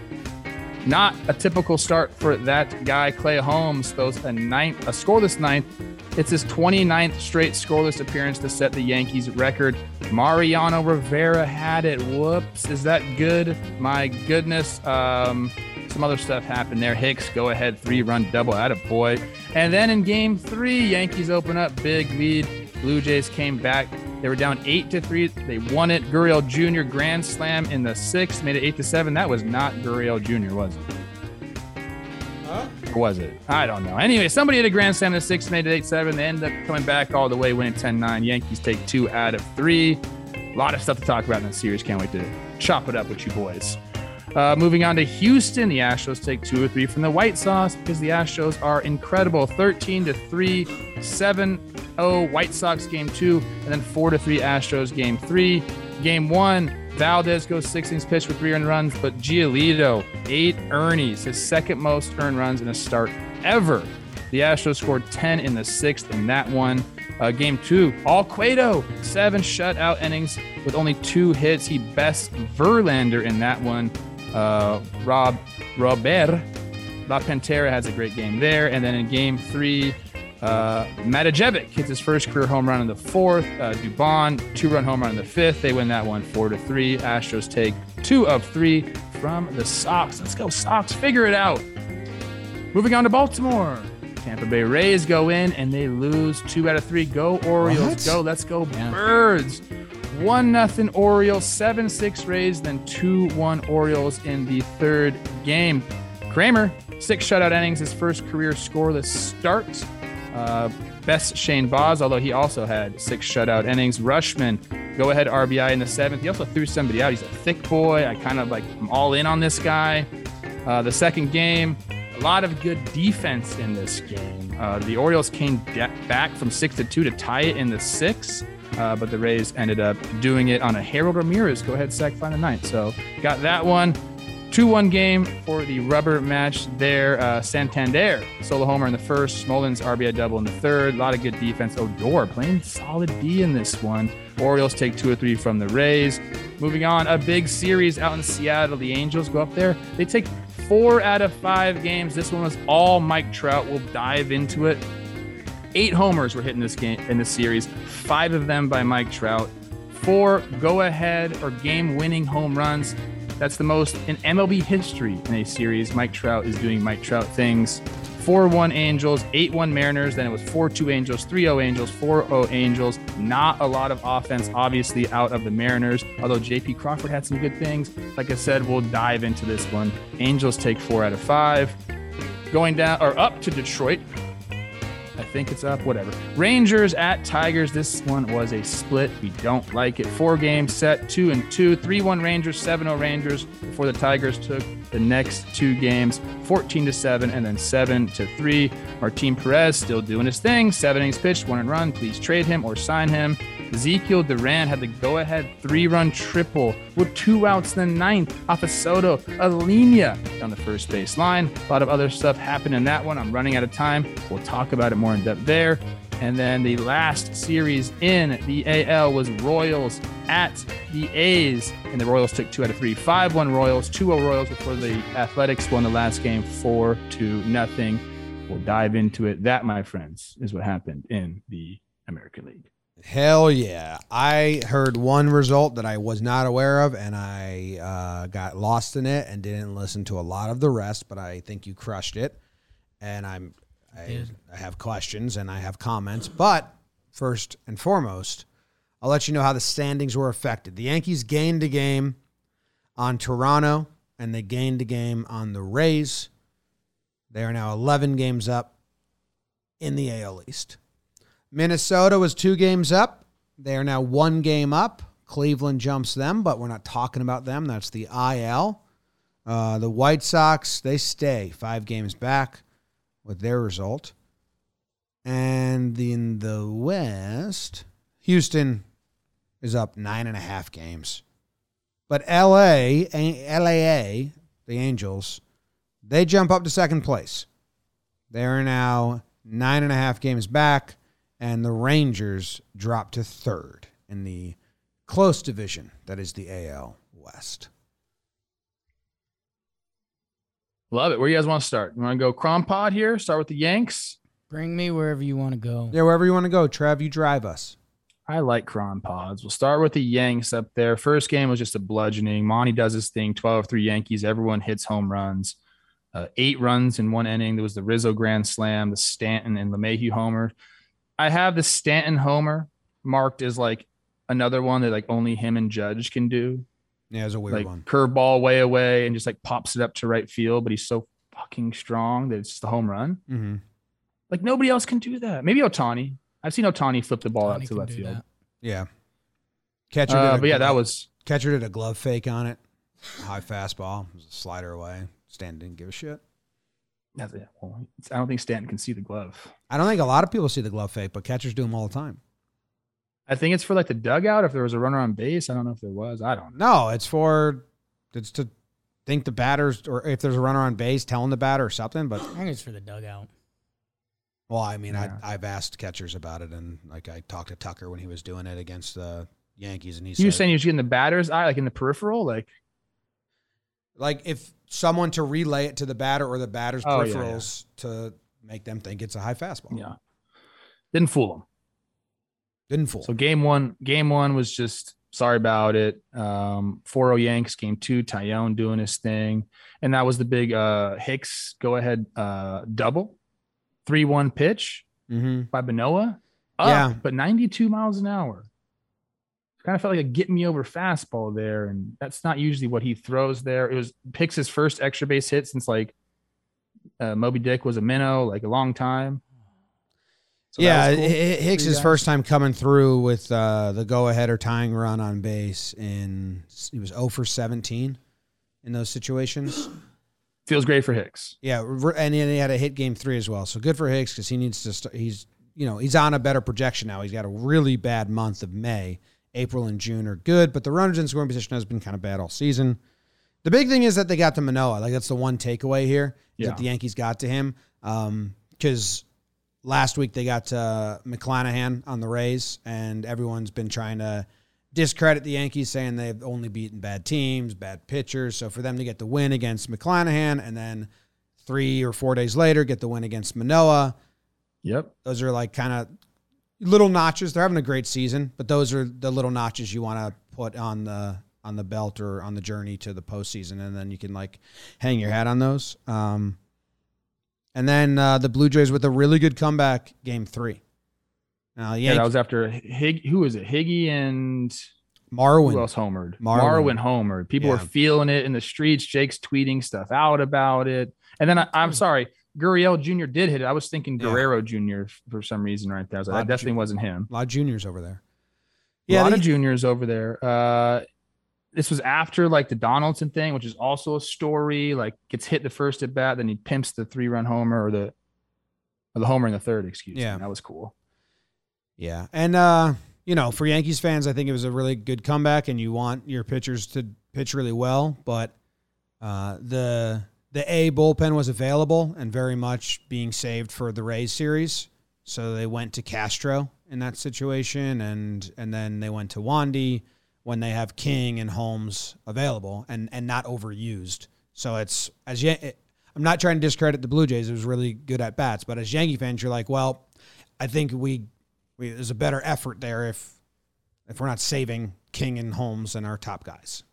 Not a typical start for that guy. Clay Holmes throws a ninth, a scoreless ninth. It's his 29th straight scoreless appearance to set the Yankees record. Mariano Rivera had it. Whoops. Is that good? My goodness. Um, some other stuff happened there. Hicks go ahead three run double at a boy. And then in game three, Yankees open up big lead. Blue Jays came back. They were down eight to three. They won it. Gurriel Jr. grand slam in the sixth, made it eight to seven. That was not Gurriel Jr. was it? Or was it? I don't know. Anyway, somebody had a grand slam in the sixth, made it eight seven. They ended up coming back all the way, winning 10-9. Yankees take two out of three. A lot of stuff to talk about in the series. Can't wait to chop it up with you boys. Uh, moving on to Houston, the Astros take two or three from the White Sox because the Astros are incredible. 13 to 3, 7 0 White Sox game two, and then 4 to 3 Astros game three. Game one, Valdez goes six innings pitched with three earned runs, but Giolito, eight earnies, his second most earned runs in a start ever. The Astros scored 10 in the sixth in that one. Uh, game two, all Cueto, seven shutout innings with only two hits. He best Verlander in that one. Uh, Rob Robert La Pantera has a great game there. And then in game three, uh, Matijevic hits his first career home run in the fourth. Uh, Dubon, two run home run in the fifth. They win that one four to three. Astros take two of three from the Sox. Let's go, Sox. Figure it out. Moving on to Baltimore. Tampa Bay Rays go in and they lose two out of three. Go Orioles. What? Go. Let's go Yeah. Birds. One nothing Orioles. Seven six Rays. Then two one Orioles in the third game. Kremer six shutout innings. His first career scoreless start. Uh, best Shane Baz, although he also had six shutout innings. Rutschman, go ahead RBI in the seventh. He also threw somebody out. He's a thick boy. I kind of like, I'm all in on this guy. Uh, the second game, a lot of good defense in this game. Uh, the Orioles came da- back from six to two to tie it in the sixth. Uh, but the Rays ended up doing it on a Harold Ramirez go ahead sac fly in the ninth. So got that one. 2 1 game for the rubber match there. Uh, Santander, solo homer in the first. Mullins, RBI double in the third. A lot of good defense. Odor playing solid D in this one. Orioles take two or three from the Rays. Moving on, a big series out in Seattle. The Angels go up there. They take four out of five games. This one was all Mike Trout. We'll dive into it. Eight homers were hit in this game in this series. Five of them by Mike Trout. four go ahead or game winning home runs. That's the most in MLB history in a series. Mike Trout is doing Mike Trout things. 4 1 Angels, 8 1 Mariners, then it was 4 2 Angels, 3 0 Angels, 4 0 Angels. Not a lot of offense, obviously, out of the Mariners, although JP Crawford had some good things. Like I said, we'll dive into this one. Angels take 4 out of 5. Going down or up to Detroit, think it's up, whatever. Rangers at Tigers. This one was a split. We don't like it. Four games set, two and two, 3 1 Rangers, 7 0 Rangers before the Tigers took the next two games 14 to 7 and then 7 to 3. Martin Perez still doing his thing. Seven innings pitched, one and run. Please trade him or sign him. Ezekiel Duran had the go ahead three run triple with two outs in the ninth off of Soto, Alenia on the first base line. A lot of other stuff happened in that one. I'm running out of time. We'll talk about it more in depth there. And then the last series in the AL was Royals at the A's. And the Royals took two out of three. 5 1 Royals, 2 0 Royals before the Athletics won the last game 4 2 nothing. We'll dive into it. That, my friends, is what happened in the American League. Hell yeah. I heard one result that I was not aware of, and I uh, got lost in it and didn't listen to a lot of the rest, but I think you crushed it. And I'm I, I have questions and I have comments. But first and foremost, I'll let you know how the standings were affected. The Yankees gained a game on Toronto, and they gained a game on the Rays. They are now 11 games up in the AL East. Minnesota was two games up. They are now one game up. Cleveland jumps them, but we're not talking about them. That's the IL. Uh, the White Sox, they stay five games back with their result. And in the West, Houston is up nine and a half games. But LA, LAA, the Angels, they jump up to second place. They are now nine and a half games back and the Rangers drop to third in the close division that is the AL West. Love it. Where you guys want to start? You want to go Crom Pod here? Start with the Yanks. Bring me wherever you want to go. Yeah, wherever you want to go. Trev, you drive us. I like Cron Pods. We'll start with the Yanks up there. First game was just a bludgeoning. Monty does his thing 12 3 Yankees. Everyone hits home runs. Uh, eight runs in one inning. There was the Rizzo Grand Slam, the Stanton and LeMahieu homer. I have the Stanton homer marked as like another one that like only him and Judge can do. Yeah, it's a weird like one. curveball way away and just like pops it up to right field, but he's so fucking strong that it's just a home run. Mm-hmm. Like nobody else can do that. Maybe Ohtani. I've seen Ohtani flip the ball Ohtani out to can left field. that. Yeah. Catcher Uh, a but yeah, that was catcher did a glove fake on it. High fastball. It was a slider away. Stan didn't give a shit. that's it. Well, it's- I don't think Stanton can see the glove. I don't think a lot of people see the glove fake, but catchers do them all the time. I think it's for like the dugout. If there was a runner on base, I don't know if there was. I don't know. No, it's for it's to think the batters or if there's a runner on base, telling the batter or something. But I think it's for the dugout. well, I mean, Yeah. I I've asked catchers about it, and like I talked to Tucker when he was doing it against the Yankees, and he You said saying he was getting the batter's eye, like in the peripheral, like like if someone to relay it to the batter or the batter's Oh, yeah, yeah. peripherals to make them think it's a high fastball. yeah, didn't fool them. Didn't fool. So game one, game one was just sorry about it. Um, 4-0 Yanks. Game two, Taillon doing his thing, and that was the big uh, Hicks go ahead uh, double, three one pitch mm-hmm. by Benoa. Up, Yeah. but 92 miles an hour. Kind of felt like a get me over fastball there, and that's not usually what he throws there. It was picks his first extra base hit since like uh, Moby Dick was a minnow, like a long time. So yeah, was cool. Hi- Hi- Hicks' you guys. first time coming through with uh, the go-ahead or tying run on base and he was 0 for 17 in those situations. feels great for Hicks. Yeah, and then he had a hit game three as well. So good for Hicks because he needs to. Start, he's you know he's on a better projection now. He's got a really bad month of May. April and June are good, but the runners in scoring position has been kind of bad all season. The big thing is that they got to Manoah. Like that's the one takeaway here Yeah. that the Yankees got to him. Um, because last week they got to McClanahan on the Rays, and everyone's been trying to discredit the Yankees, saying they've only beaten bad teams, bad pitchers. So for them to get the win against McClanahan, and then three or four days later get the win against Manoah, Yep. those are like kind of little notches. They're having a great season, but those are the little notches you want to put on the on the belt or on the journey to the postseason, and then you can like hang your hat on those. Um, and then uh, the Blue Jays with a really good comeback, game three. Now, yeah, that was after Hig. Who was it? Higgy and Marwin. Who else homered? Marwin, Marwin homered. People yeah. were feeling it in the streets. Jake's tweeting stuff out about it. And then I, am hmm. sorry, Gurriel Jr. did hit it. I was thinking Guerrero yeah. Jr. for some reason right there. I was like, that definitely wasn't him. A lot of juniors over there. Yeah, a lot of juniors over there. Uh, this was after like the Donaldson thing, which is also a story. Like gets hit the first at bat, then he pimps the three run homer or the or the homer in the third. Excuse yeah. me. That was cool. Yeah, and uh, you know, for Yankees fans, I think it was a really good comeback, and you want your pitchers to pitch really well. But uh, the the A bullpen was available and very much being saved for the Rays series, so they went to Castro in that situation, and and then they went to Wandy when they have King and Holmes available and and not overused. So it's as yet. I'm not trying to discredit the Blue Jays. It was really good at bats, but as Yankee fans, you're like, well, I think we, we there's a better effort there if if we're not saving King and Holmes and our top guys.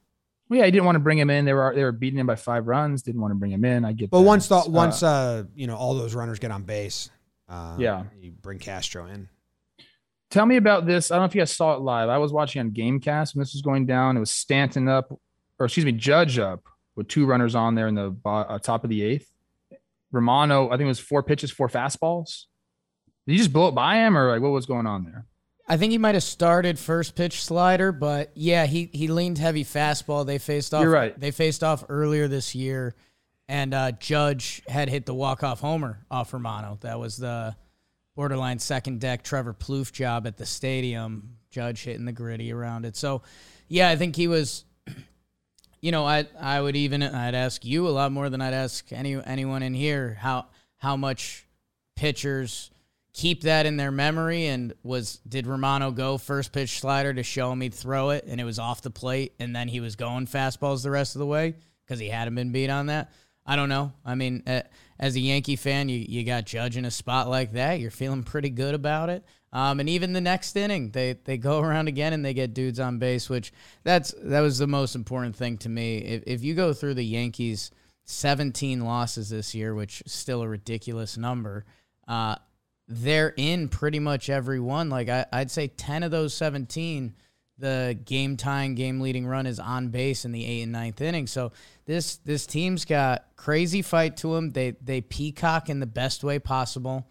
Well, yeah, I didn't want to bring him in. They were they were beating him by five runs. Didn't want to bring him in. I get. But that. once the, once uh, you know all those runners get on base, uh, yeah, you bring Castro in. Tell me about this. I don't know if you guys saw it live. I was watching on GameCast when this was going down. It was Stanton up, or excuse me, Judge up with two runners on there in the uh, top of the eighth. Romano, I think it was four pitches, four fastballs. Did you just blow it by him, or like what was going on there? I think he might have started first pitch slider, but yeah, he he leaned heavy fastball. They faced off. You're right. They faced off earlier this year, and uh, Judge had hit the walk off homer off Romano. That was the borderline second deck Trevor Plouffe job at the stadium. Judge hitting the gritty around it. So, yeah, I think he was. You know, I I would even I'd ask you a lot more than I'd ask any anyone in here how how much pitchers keep that in their memory and was did Romano go first pitch slider to show him he'd throw it and it was off the plate and then he was going fastballs the rest of the way because he hadn't been beat on that. I don't know. I mean, as a Yankee fan, you, you got Judge in a spot like that. You're feeling pretty good about it. Um, and even the next inning, they they go around again and they get dudes on base, which that's that was the most important thing to me. If if you go through the Yankees' 17 losses this year, which is still a ridiculous number, uh, they're in pretty much every one. Like I, I'd say 10 of those 17 the game tying, game leading run is on base in the eighth and ninth inning. So this this team's got crazy fight to them. They they peacock in the best way possible.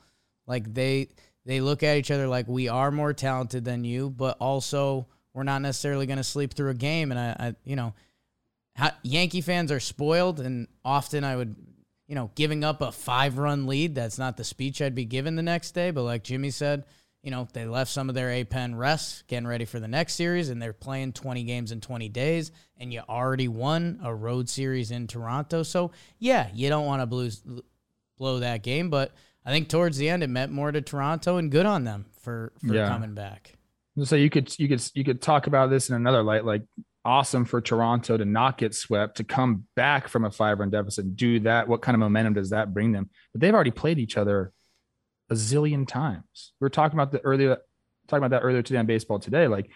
Like they they look at each other like we are more talented than you, but also we're not necessarily going to sleep through a game. And I, I you know, how, Yankee fans are spoiled, and often I would, you know, giving up a five run lead. That's not the speech I'd be given the next day. But like Jimmy said, you know, they left some of their A pen rests, getting ready for the next series, and they're playing 20 games in 20 days, and you already won a road series in Toronto. So, yeah, you don't want to blow that game, but I think towards the end it meant more to Toronto, and good on them for, for yeah. coming back. So you could you could you could talk about this in another light, like awesome for Toronto to not get swept, to come back from a five run deficit, do that. What kind of momentum does that bring them? But they've already played each other a zillion times. We were talking about the earlier talking about that earlier today on baseball today. Like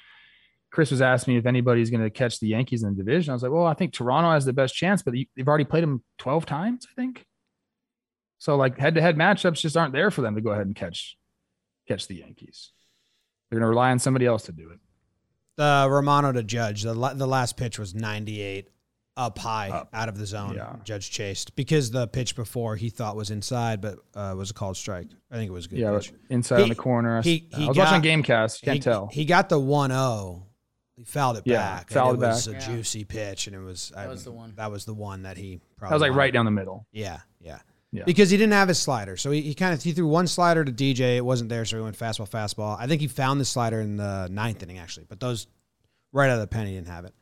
Chris was asking me if anybody's going to catch the Yankees in the division. I was like, well, I think Toronto has the best chance, but they've already played them 12 times, I think. So like head to head matchups just aren't there for them to go ahead and catch catch the Yankees. They're going to rely on somebody else to do it. The Romano to Judge, the the last pitch was 98 up high up. out of the zone. Yeah. Judge chased because the pitch before he thought was inside, but uh, was a called strike. I think it was good. Yeah, pitch. inside he, on the corner. He, he I was got, watching GameCast. You can't he, tell. He got the 1-0. He fouled it yeah, back. Fouled it was a yeah. juicy pitch, and it was that I, was the one. That was the one that he. Probably that was like wanted. right down the middle. Yeah, yeah. Yeah. Because he didn't have his slider. So he, he kind of he threw one slider to DJ. It wasn't there, so he went fastball, fastball. I think he found the slider in the ninth inning, actually. But those right out of the pen, he didn't have it.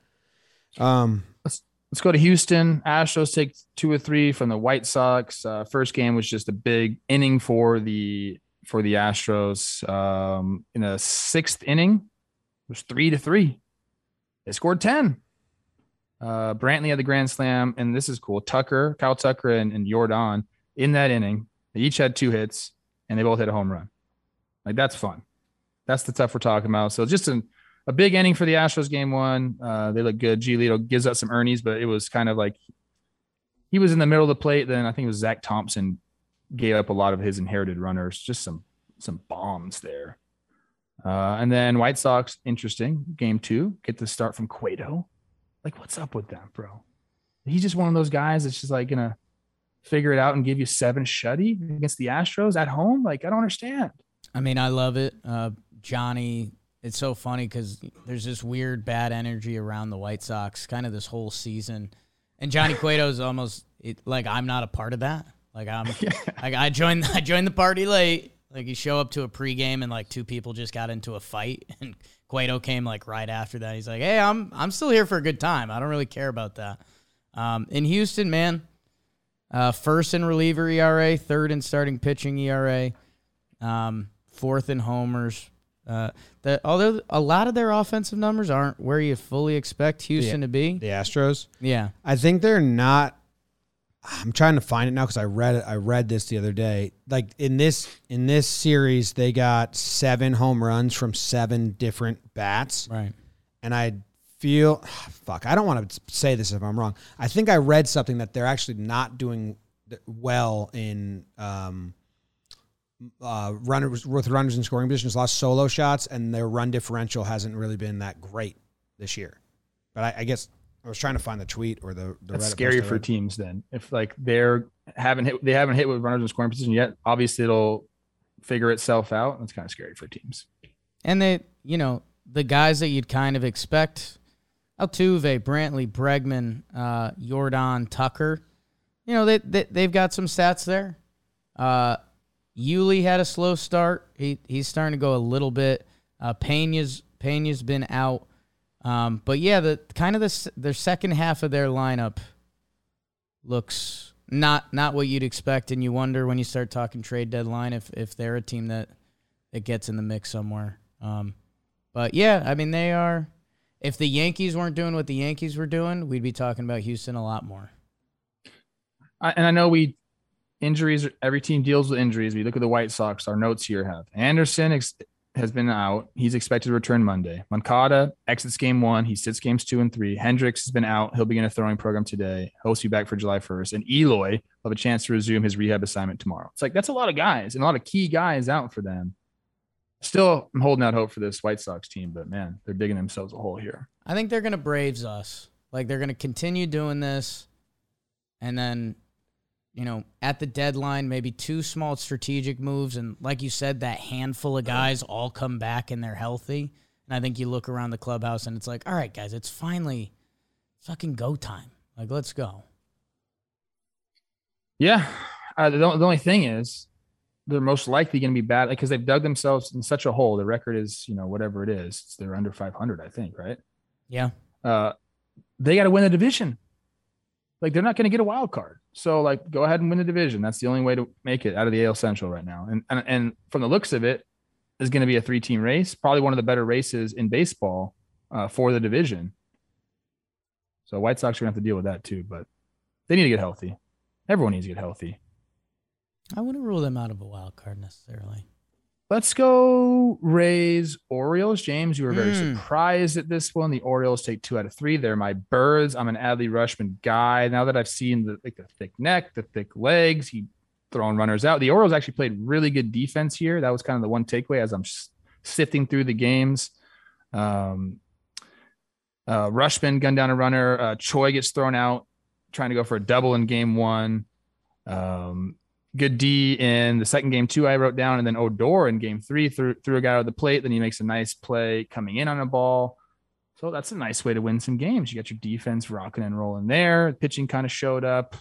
Um, let's let's go to Houston. Astros take two or three from the White Sox. Uh, first game was just a big inning for the for the Astros. Um, in a sixth inning, it was three to three. They scored ten. Uh, Brantley had the grand slam, and this is cool. Tucker, Kyle Tucker, and, and Yordan in that inning. They each had two hits, and they both hit a home run. Like that's fun. that's the stuff we're talking about. So just an, a big inning for the Astros game one. Uh, they look good. Giolito gives up some earnings, but it was kind of like he was in the middle of the plate. Then I think it was Zach Thompson gave up a lot of his inherited runners. Just some some bombs there. Uh, and then White Sox, interesting game two, get the start from Cueto. Like, what's up with that, bro? He's just one of those guys that's just like gonna figure it out and give you seven shutty against the Astros at home. Like, I don't understand. I mean, I love it. Uh, Johnny, it's so funny because there's this weird bad energy around the White Sox kind of this whole season. And Johnny Cueto's almost it, like I'm not a part of that. Like I'm, yeah. like I joined, I joined the party late. Like you show up to a pregame and like two people just got into a fight, and Cueto came like right after that. He's like, "Hey, I'm I'm still here for a good time. I don't really care about that." Um, in Houston, man, uh, first in reliever ERA, third in starting pitching ERA, um, fourth in homers. Uh, that although a lot of their offensive numbers aren't where you fully expect Houston the, to be. The Astros, yeah, I think they're not. I'm trying to find it now because I read it. I read this the other day. Like in this in this series, they got seven home runs from seven different bats. Right. And I feel, fuck, I don't want to say this if I'm wrong. I think I read something that they're actually not doing well in um, uh, runners with runners in scoring positions. Lost solo shots, and their run differential hasn't really been that great this year. But I, I guess I was trying to find the tweet or the. the That's Reddit scary for teams then. If like they're haven't hit, they haven't hit with runners in scoring position yet. Obviously, it'll figure itself out. That's kind of scary for teams. And they, you know, the guys that you'd kind of expect: Altuve, Brantley, Bregman, uh, Yordan, Tucker. You know, they, they they've got some stats there. Uh, Yuli had a slow start. He he's starting to go a little bit. Uh, Pena's Pena's been out. Um, but yeah, the kind of the their second half of their lineup looks not not what you'd expect, and you wonder when you start talking trade deadline if if they're a team that that gets in the mix somewhere. Um, but yeah, I mean they are. If the Yankees weren't doing what the Yankees were doing, we'd be talking about Houston a lot more. I, and I know we injuries. Every team deals with injuries. We look at the White Sox. Our notes here have Anderson ex- has been out. He's expected to return Monday. Moncada exits game one. He sits games two and three. Hendriks has been out. He'll begin a throwing program today. He'll be back for July 1st. And Eloy will have a chance to resume his rehab assignment tomorrow. It's like that's a lot of guys and a lot of key guys out for them. Still, I'm holding out hope for this White Sox team, but man, they're digging themselves a hole here. I think they're gonna Braves us. Like they're gonna continue doing this, and then you know, at the deadline, maybe two small strategic moves. And like you said, that handful of guys all come back and they're healthy. And I think you look around the clubhouse and it's like, all right, guys, it's finally fucking go time. Like, let's go. Yeah. Uh, the, the only thing is, they're most likely going to be bad because they've dug themselves in such a hole. The record is, you know, whatever it is. they're under 500, I think, right? Yeah. Uh, they got to win the division. Like, they're not going to get a wild card. So like go ahead and win the division. That's the only way to make it out of the AL Central right now. And and, and from the looks of it, is going to be a three team race, probably one of the better races in baseball uh, for the division. So White Sox are going to have to deal with that too, but they need to get healthy. Everyone needs to get healthy. I wouldn't rule them out of a wild card necessarily. Let's go Rays Orioles. James, you were very mm. surprised at this one. The Orioles take two out of three. They're my birds. I'm an Adley Rutschman guy. Now that I've seen the like the thick neck, the thick legs, he throwing runners out. The Orioles actually played really good defense here. That was kind of the one takeaway as I'm sifting through the games. Um, uh, Rutschman gunned down a runner. Uh, Choi gets thrown out, trying to go for a double in game one. Um, good D in the second game too. I wrote down, and then Odor in game three threw, threw a guy out of the plate. Then he makes a nice play coming in on a ball. So that's a nice way to win some games. You got your defense rocking and rolling there. Pitching kind of showed up.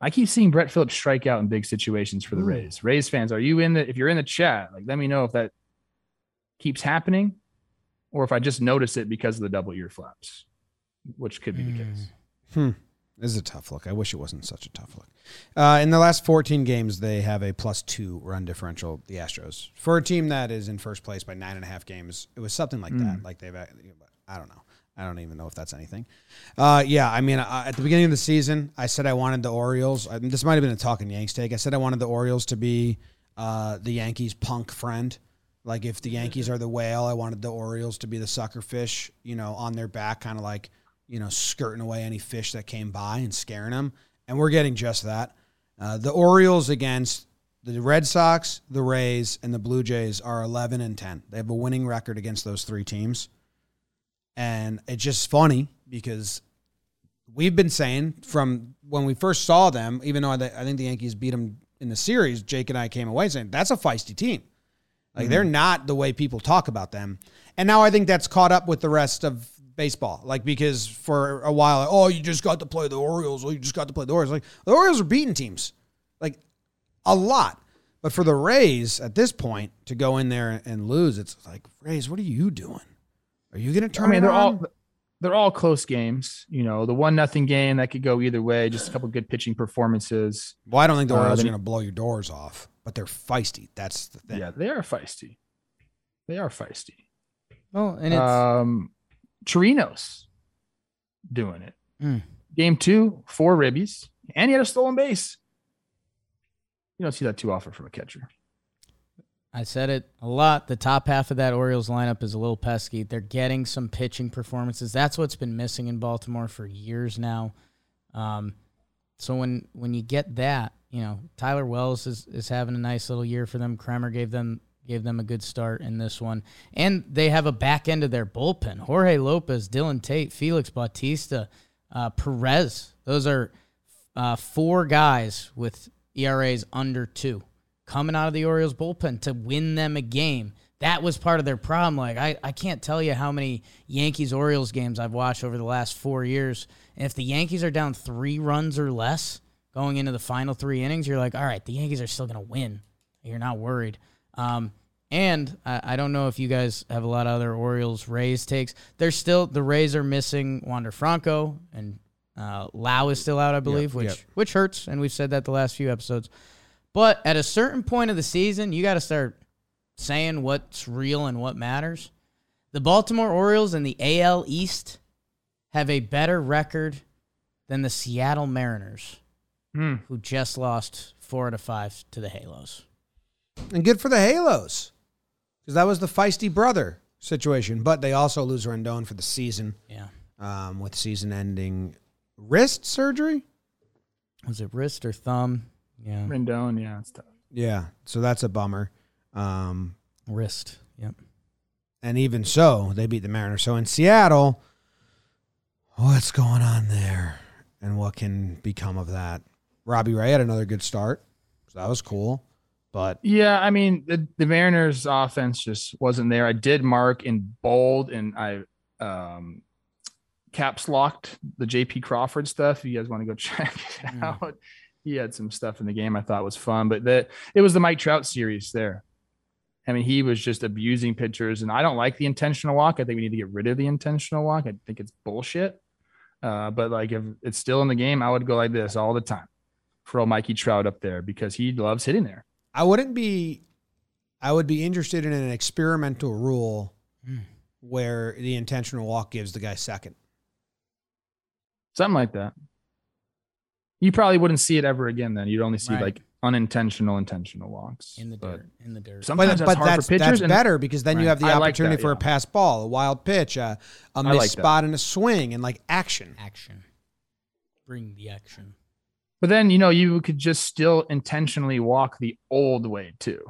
I keep seeing Brett Phillips strike out in big situations for the Ooh. Rays. Rays fans, are you in the? If you're in the chat, like let me know if that keeps happening, or if I just notice it because of the double ear flaps, which could be mm. the case. Hmm. This is a tough look. I wish it wasn't such a tough look. Uh, in the last 14 games, they have a plus two run differential, the Astros. For a team that is in first place by nine and a half games, it was something like mm. that. Like they've, I don't know. I don't even know if that's anything. Uh, yeah, I mean, I, at the beginning of the season, I said I wanted the Orioles. I this might have been a talking Yanks take. I said I wanted the Orioles to be uh, the Yankees' punk friend. Like if the Yankees are the whale, I wanted the Orioles to be the sucker fish, you know, on their back, kind of like, you know, skirting away any fish that came by and scaring them. And we're getting just that. Uh, the Orioles against the Red Sox, the Rays, and the Blue Jays are 11 and 10. They have a winning record against those three teams. And it's just funny because we've been saying from when we first saw them, even though I think the Yankees beat them in the series, Jake and I came away saying that's a feisty team. Like mm-hmm. they're not the way people talk about them. And now I think that's caught up with the rest of baseball. Like because for a while, like, oh, you just got to play the Orioles. Oh, you just got to play the Orioles. Like the Orioles are beating teams, like a lot. But for the Rays at this point to go in there and lose, it's like Rays, what are you doing? Are you going to turn? I mean, they're all they're all close games. You know, the one nothing game that could go either way. Just a couple good pitching performances. Well, I don't think the Orioles uh, are going to blow your doors off but they're feisty. That's the thing. Yeah, they are feisty. They are feisty. Well, and it's um, Chirinos doing it. Mm. Game two, four ribbies, and he had a stolen base. You don't see that too often from a catcher. I said it a lot. The top half of that Orioles lineup is a little pesky. They're getting some pitching performances. That's what's been missing in Baltimore for years now. Um, so when when you get that, you know, Tyler Wells is, is having a nice little year for them. Kremer gave them gave them a good start in this one. And they have a back end of their bullpen. Jorge Lopez, Dylan Tate, Felix Bautista, uh, Perez. Those are uh, four guys with ERAs under two coming out of the Orioles bullpen to win them a game. That was part of their problem. Like, I, I can't tell you how many Yankees Orioles games I've watched over the last four years. And if the Yankees are down three runs or less, going into the final three innings, you're like, all right, the Yankees are still going to win. You're not worried. Um, and I, I, don't know if you guys have a lot of other Orioles Rays takes. They're still the Rays are missing Wander Franco and uh, Lowe is still out, I believe, yep, which yep. which hurts, and we've said that the last few episodes. But at a certain point of the season, you got to start saying what's real and what matters. The Baltimore Orioles in the AL East have a better record than the Seattle Mariners mm. who just lost four out of five to the Halos. And good for the Halos, because that was the feisty brother situation. But they also lose Rendon for the season. Yeah. Um, with season-ending wrist surgery. Was it wrist or thumb? Yeah. Rendon. Yeah, it's tough. Yeah, so that's a bummer. Um, wrist. Yep. And even so, they beat the Mariners. So in Seattle, what's going on there, and what can become of that? Robbie Ray had another good start. So that was cool. But yeah, I mean the, the Mariners offense just wasn't there. I did mark in bold and I um caps locked the JP Crawford stuff. If you guys want to go check it mm. out. He had some stuff in the game I thought was fun, but that it was the Mike Trout series there. I mean, he was just abusing pitchers, and I don't like the intentional walk. I think we need to get rid of the intentional walk. I think it's bullshit. Uh, but like if it's still in the game, I would go like this all the time for old Mikey Trout up there because he loves hitting there. I wouldn't be. I would be interested in an experimental rule mm. where the intentional walk gives the guy second. Something like that. You probably wouldn't see it ever again. Then you'd only see right. like unintentional intentional walks in the dirt. In the dirt. Sometimes but, that's but that's, that's better because then right. you have the I opportunity like that, for yeah. a pass ball, a wild pitch, a, a missed like spot in a swing, and like action. Action. Bring the action. But then, you know, you could just still intentionally walk the old way too.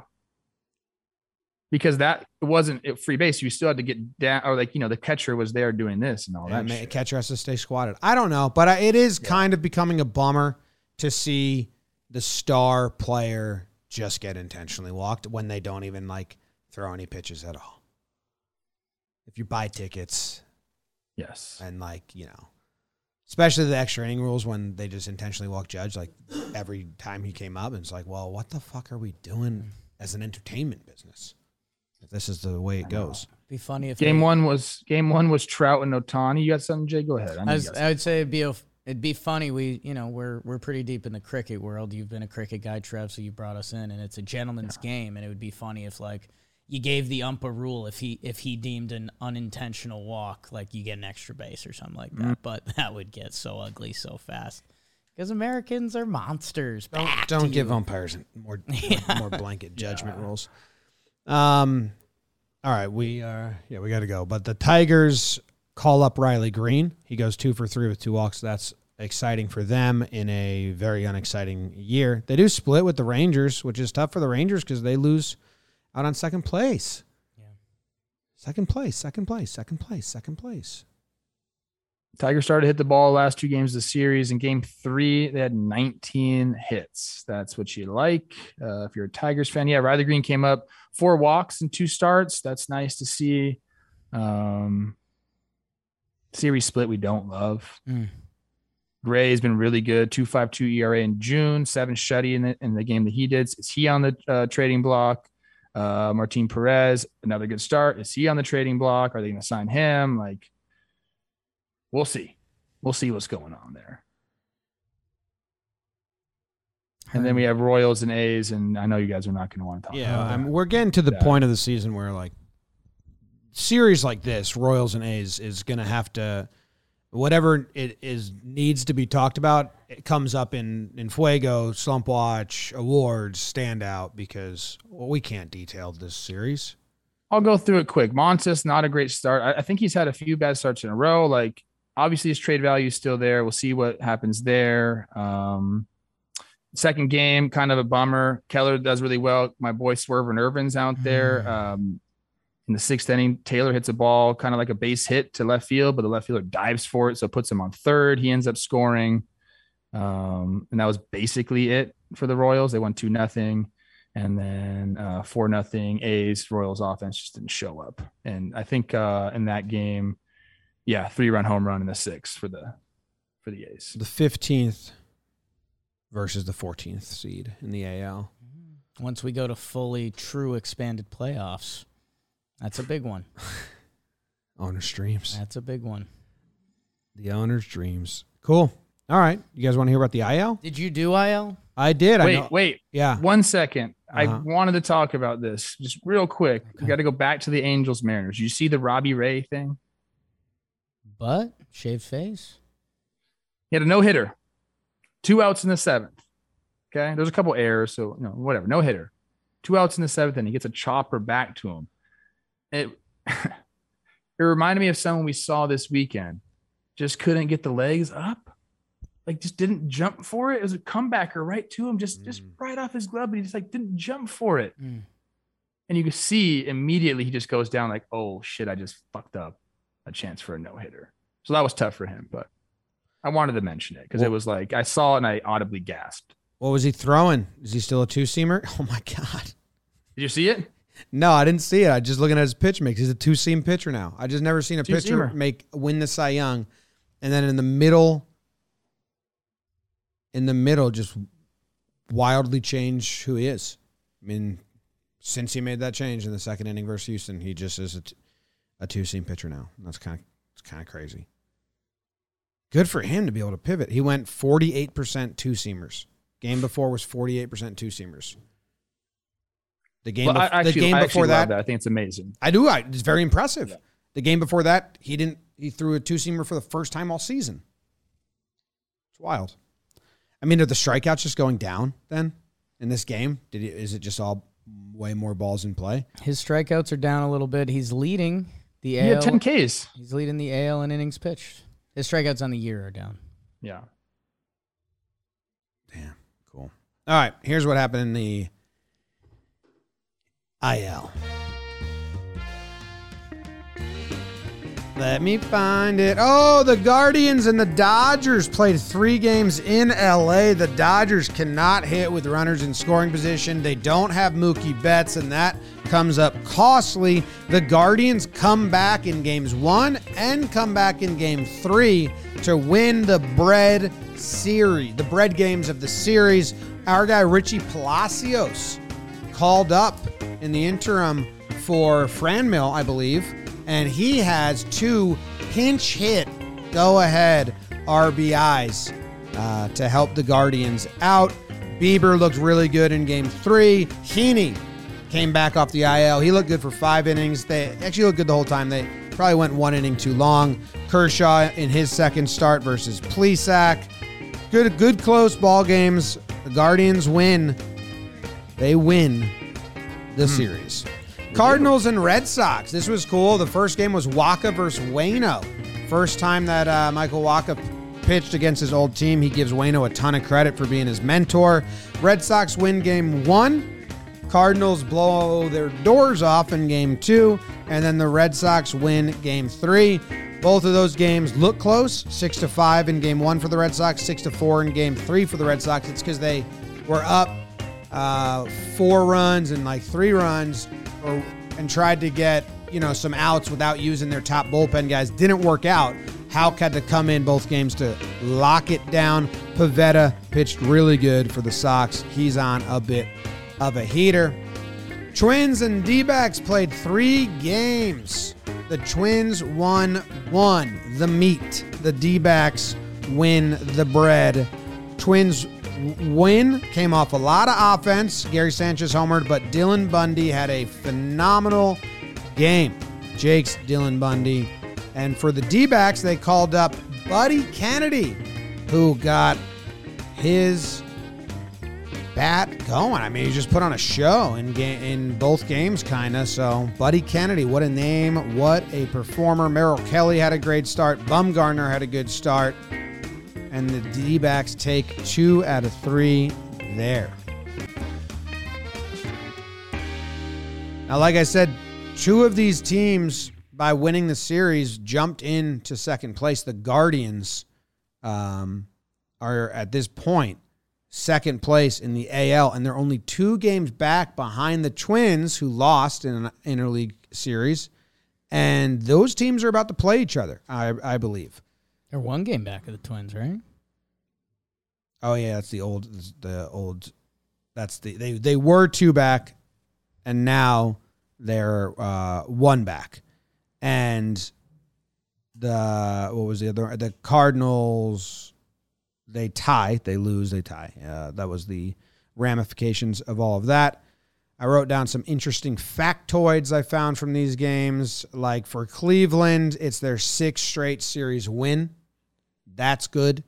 Because that wasn't free base. You still had to get down, or like, you know, the catcher was there doing this and all that. Yeah, catcher has to stay squatted. I don't know, but it is yeah. kind of becoming a bummer to see the star player just get intentionally walked when they don't even like throw any pitches at all. If you buy tickets, yes, and like, you know, especially the extra inning rules when they just intentionally walk Judge like every time he came up, and it's like, well, what the fuck are we doing as an entertainment business? If this is the way it goes, be funny if game they, one was game one was Trout and Ohtani. You got something, Jay? Go ahead. I, was, I would say it'd be a, it'd be funny. We you know we're we're pretty deep in the cricket world. You've been a cricket guy, Trev, so you brought us in, and it's a gentleman's yeah. game, and it would be funny if like you gave the ump a rule if he if he deemed an unintentional walk, like you get an extra base or something like that. Mm. But that would get so ugly so fast because Americans are monsters. Don't, don't give you. umpires more yeah. more blanket judgment yeah. rules. Um, All right, we uh yeah, we got to go. But the Tigers call up Riley Greene. He goes 2 for 3 with two walks. That's exciting for them in a very unexciting year. They do split with the Rangers, which is tough for the Rangers cuz they lose out on second place. Yeah. Second place, second place, second place, second place. Tigers started to hit the ball last two games of the series. In game three, they had 19 hits. That's what you like. Uh, if you're a Tigers fan, yeah, Riley Greene came up four walks and two starts. That's nice to see. Um, series split we don't love. Mm. Gray has been really good. Two five two ERA in June. Seven shutty in the in the game that he did. Is he on the uh, trading block? Uh, Martin Perez, another good start. Is he on the trading block? Are they going to sign him? Like, we'll see. We'll see what's going on there. And then we have Royals and A's, and I know you guys are not going to want to talk. Yeah, about I'm, that. we're getting to the Yeah. point of the season where like series like this, Royals and A's, is going to have to whatever it is needs to be talked about. It comes up in in Fuego, Slump Watch, awards, standout because well, we can't detail this series. I'll go through it quick. Montas, not a great start. I, I think he's had a few bad starts in a row. Like, obviously, his trade value is still there. We'll see what happens there. Um, second game, kind of a bummer. Keller does really well. My boy Swerve and Irvin's out there. Um, in the sixth inning, Taylor hits a ball, kind of like a base hit to left field, but the left fielder dives for it, so it puts him on third. He ends up scoring, um, and that was basically it for the Royals. They won two nothing and then uh, four nothing A's Royals offense just didn't show up, and I think uh, in that game, yeah, three run home run in the sixth for the for the A's. The fifteenth versus the fourteenth seed in the AL. Once we go to fully true expanded playoffs, that's a big one. Owner's dreams. That's a big one. The owner's dreams. Cool. All right, you guys want to hear about the IL? Did you do IL? I did. I Wait, know. wait, Yeah. one second. I Uh-huh. wanted to talk about this just real quick. We Okay. got to go back to the Angels Mariners. You see the Robbie Ray thing? But shaved face. He had a no hitter, two outs in the seventh. Okay, there's a couple errors, so you know whatever. No hitter, two outs in the seventh, and he gets a chopper back to him. It it reminded me of someone we saw this weekend. Just couldn't get the legs up, like just didn't jump for it. It was a comebacker right to him, just just Mm. right off his glove, but he just like didn't jump for it. Mm. And you can see immediately he just goes down like, oh shit, I just fucked up a chance for a no hitter. So that was tough for him, but I wanted to mention it because it was like I saw it and I audibly gasped. What was he throwing? Is he still a two seamer? Oh my god. Did you see it? No, I didn't see it. I just looking at his pitch mix. He's a two seam pitcher now. I just never seen a pitcher Two-seamer. make win the Cy Young, and then in the middle, in the middle, just wildly change who he is. I mean, since he made that change in the second inning versus Houston, he just is a, t- a two seam pitcher now. That's kind of it's kind of crazy. Good for him to be able to pivot. He went forty eight percent two seamers. Game before was forty eight percent two seamers. The game, Well, I bef- actually, the game before actually love that, I think it's amazing. I do. I, it's very impressive. Yeah. The game before that, he didn't. He threw a two seamer for the first time all season. It's wild. I mean, are the strikeouts just going down then in this game? Did he, is it just all way more balls in play? His strikeouts are down a little bit. He's leading the He AL. had 10 Ks. He's leading the AL in innings pitched. His strikeouts on the year are down. Yeah. Damn, cool. All right, here's what happened in the IL. Let me find it. Oh, the Guardians and the Dodgers played three games in LA. The Dodgers cannot hit with runners in scoring position. They don't have Mookie Betts, and that comes up costly. The Guardians come back in games one and come back in game three to win the bread series, the bread games of the series. Our guy Richie Palacios called up in the interim for Franmil, I believe, and he has two pinch hit go ahead RBIs uh, to help the Guardians out. Bieber looked really good in game three. Heaney came back off the IL. He looked good for five innings. They actually looked good the whole time. They probably went one inning too long. Kershaw in his second start versus Plesac. Good, good close ball games. The Guardians win. They win the series. Cardinals and Red Sox. This was cool. The first game was Wacha versus Waino. First time that uh, Michael Wacha pitched against his old team. He gives Waino a ton of credit for being his mentor. Red Sox win game one. Cardinals blow their doors off in game two. And then the Red Sox win game three. Both of those games look close. Six to five in game one for the Red Sox, six to four in game three for the Red Sox. It's because they were up uh, four runs and like three runs or, and tried to get you know some outs without using their top bullpen guys. Didn't work out. Houck had to come in both games to lock it down. Pivetta pitched really good for the Sox. He's on a bit of a heater. Twins and D played three games. The Twins won one, the meat. The D win the bread. Twins win came off a lot of offense. Gary Sanchez homered, but Dylan Bundy had a phenomenal game. Jake's Dylan Bundy. And for the D backs, they called up Buddy Kennedy, who got his bat going. I mean, he just put on a show in in both games, kind of. So, Buddy Kennedy, what a name, what a performer. Merrill Kelly had a great start. Bumgarner had a good start and the D backs take two out of three there. Now, like I said, two of these teams, by winning the series, jumped into second place. The Guardians um, are at this point second place in the AL, and they're only two games back behind the Twins, who lost in an interleague series. And those teams are about to play each other, I, I believe. They're one game back of the Twins, right? Oh yeah, that's the old the old that's the they they were two back and now they're uh one back. And the what was the other the Cardinals they tie, they lose, they tie. Uh, that was the ramifications of all of that. I wrote down some interesting factoids I found from these games. Like for Cleveland, it's their sixth straight series win. That's good.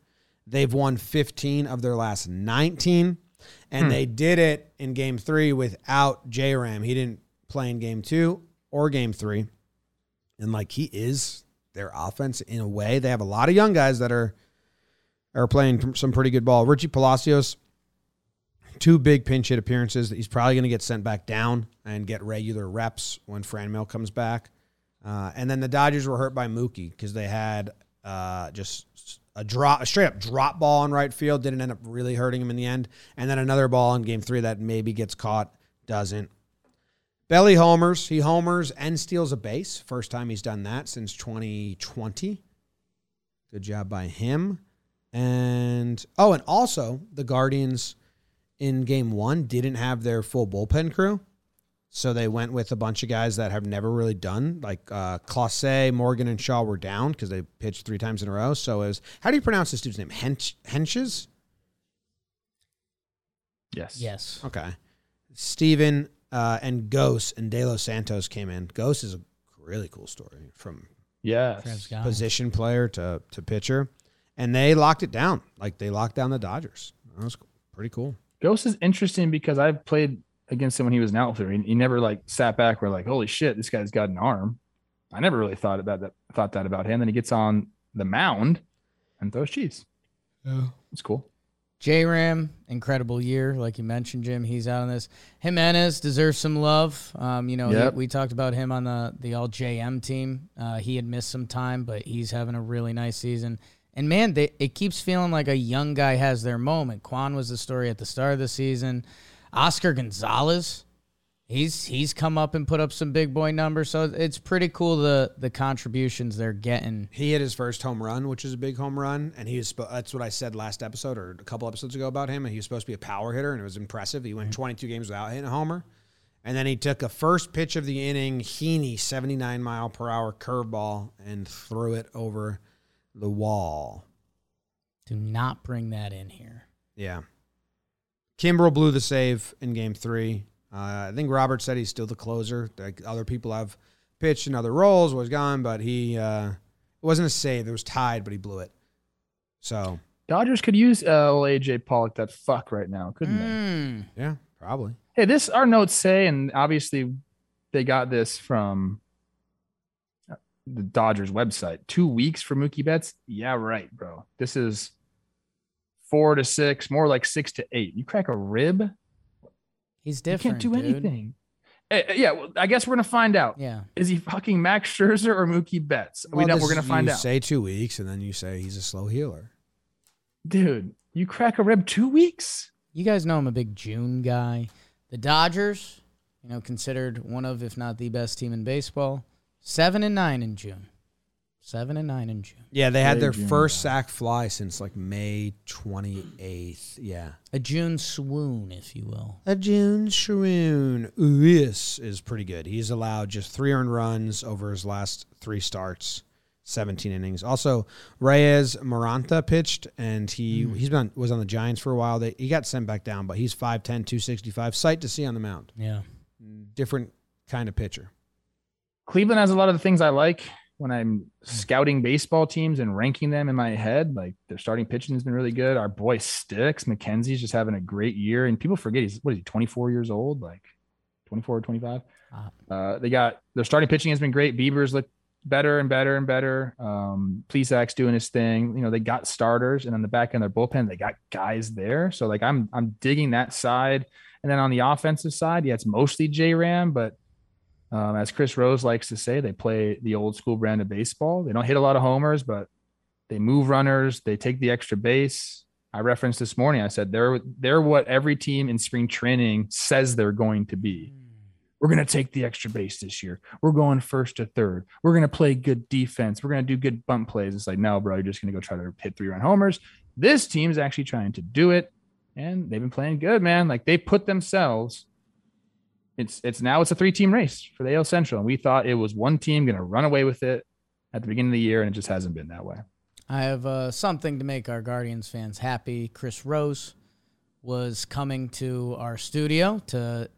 They've won 15 of their last 19, and hmm. they did it in game three without J Ram. He didn't play in game two or game three. And like he is their offense in a way. They have a lot of young guys that are are playing some pretty good ball. Richie Palacios, two big pinch hit appearances. He's probably going to get sent back down and get regular reps when Franmil comes back. Uh, and then the Dodgers were hurt by Mookie because they had uh, just a drop, a straight up drop ball in right field. Didn't end up really hurting him in the end. And then another ball in game three that maybe gets caught, doesn't. Belli homers. He homers and steals a base. First time he's done that since 2020. Good job by him. And oh, and also the Guardians in game one didn't have their full bullpen crew. So they went with a bunch of guys that have never really done, like uh, Clase, Morgan, and Shaw were down because they pitched three times in a row. So it was, how do you pronounce this dude's name? Hench, Hentges? Yes. Yes. Okay. Stephan uh, and Gose and De Los Santos came in. Gose is a really cool story from yes. position player to, to pitcher. And they locked it down. Like they locked down the Dodgers. That was pretty cool. Gose is interesting because I've played against him when he was an outfielder. He, he never like sat back where like, holy shit, this guy's got an arm. I never really thought about that. Thought that about him. Then he gets on the mound and throws cheese. Yeah, it's cool. J Ram, incredible year, like you mentioned, Jim. He's out on this. Jimenez deserves some love. Um, you know, yep. he, we talked about him on the the all JM team. Uh, he had missed some time, but he's having a really nice season. And man, they, it keeps feeling like a young guy has their moment. Kwan was the story at the start of the season. Oscar Gonzalez, he's he's come up and put up some big boy numbers. So it's pretty cool the the contributions they're getting. He hit his first home run, which is a big home run, and he was that's what I said last episode or a couple episodes ago about him. And he was supposed to be a power hitter, and it was impressive. He went mm-hmm. 22 games without hitting a homer. And then he took a first pitch of the inning, Heaney, 79 mile per hour curveball, and threw it over the wall. Do not bring that in here. Yeah. Kimbrel blew the save in game three. Uh, I think Robert said he's still the closer. Like other people have pitched in other roles, was gone, but he uh, it wasn't a save. It was tied, but he blew it. So Dodgers could use uh, AJ Pollock that fuck right now, couldn't mm. they? Yeah, probably. Hey, this our notes say, and obviously they got this from the Dodgers website. Two weeks for Mookie Betts. Yeah, right, bro. This is four to six, more like six to eight. You crack a rib, he's different. You can't do dude. anything. Eh, eh, yeah, well, I guess we're gonna find out. Yeah. Is he fucking Max Scherzer or Mookie Betts? we Well, know this we're gonna find you out. Say two weeks, and then you say he's a slow healer. Dude, you crack a rib two weeks? You guys know I'm a big June guy. The Dodgers, you know, considered one of, if not the best team in baseball, seven and nine in June. Seven and nine in June. Yeah, they had Big their June first guy. sac fly since like May 28th. Yeah. A June swoon, if you will. A June swoon. Uis is pretty good. He's allowed just three earned runs over his last three starts, 17 innings. Also, Reyes Moronta pitched, and he hmm. he's been was on the Giants for a while. They, he got sent back down, but he's 5'10", 265. Sight to see on the mound. Yeah. Different kind of pitcher. Cleveland has a lot of the things I like when I'm scouting baseball teams and ranking them in my head. Like their starting pitching has been really good. Our boy Sticks, McKenzie's just having a great year. And people forget he's what is he, 24 years old? Like 24 or 25. Ah. Uh, they got their starting pitching has been great. Bieber's look better and better and better. Um, Plesac's doing his thing. You know, they got starters and on the back end of their bullpen, they got guys there. So like I'm I'm digging that side. And then on the offensive side, yeah, it's mostly J Ram, but um, as Chris Rose likes to say, they play the old school brand of baseball. They don't hit a lot of homers, but they move runners. They take the extra base. I referenced this morning. I said they're they're what every team in spring training says they're going to be. We're going to take the extra base this year. We're going first to third. We're going to play good defense. We're going to do good bump plays. It's like, no, bro, you're just going to go try to hit three run homers. This team's actually trying to do it, and they've been playing good, man. Like they put themselves it's it's now it's a three team race for the AL Central, and we thought it was one team going to run away with it at the beginning of the year, and it just hasn't been that way. I have uh, something to make our Guardians fans happy. Chris Rose was coming to our studio to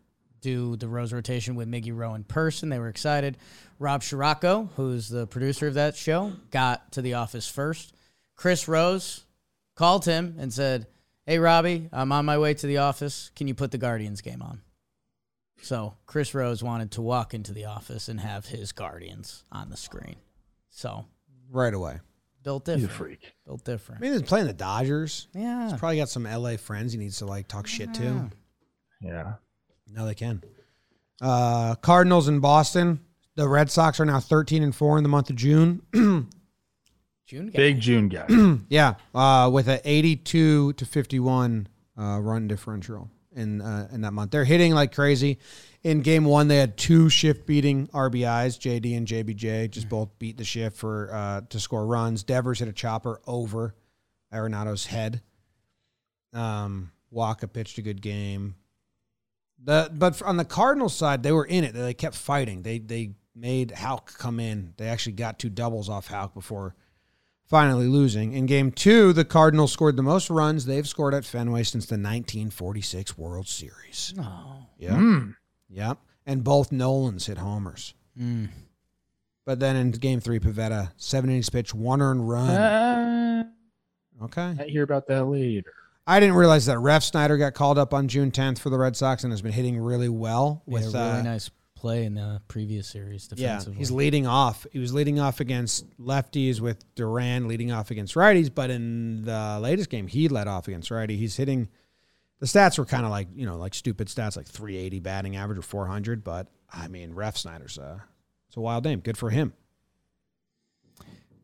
do the Rose rotation with Miggy Rowe in person. They were excited. Rob Scirocco, who's the producer of that show, got to the office first. Chris Rose called him and said, Hey, Robbie, I'm on my way to the office. Can you put the Guardians game on? So Chris Rose wanted to walk into the office and have his Guardians on the screen. So Right away. built He's a different. freak. Built different. I different. mean, he's playing the Dodgers. Yeah. He's probably got some LA friends he needs to like talk shit to. Yeah. No, they can. Uh, Cardinals in Boston. The Red Sox are now 13 and 4 in the month of June. June guy. Big June guy. yeah, uh, with an 82 to 51 uh, run differential in uh, in that month. They're hitting like crazy. In game one, they had two shift beating RBIs. JD and JBJ just both beat the shift for uh, to score runs. Devers hit a chopper over Arenado's head. Um, Waka pitched a good game. The but on the Cardinals side, they were in it. They kept fighting. They they made Houck come in. They actually got two doubles off Houck before finally losing. In game two, the Cardinals scored the most runs they've scored at Fenway since the 1946 World Series. Oh. Yeah. Mm. Yep. And both Nolans hit homers. Mm. But then in game three, Pivetta, seven innings pitch, one earned run. Uh, Okay. I hear about that later. I didn't realize that Refsnyder got called up on June 10th for the Red Sox and has been hitting really well With with a really uh, nice play in the previous series Yeah, he's leading off. He was leading off against lefties with Duran leading off against righties, but in the latest game, he led off against righty. He's hitting. The stats were kind of like you know like stupid stats like 380 batting average or 400, but I mean Refsnyder's a it's a wild name. Good for him.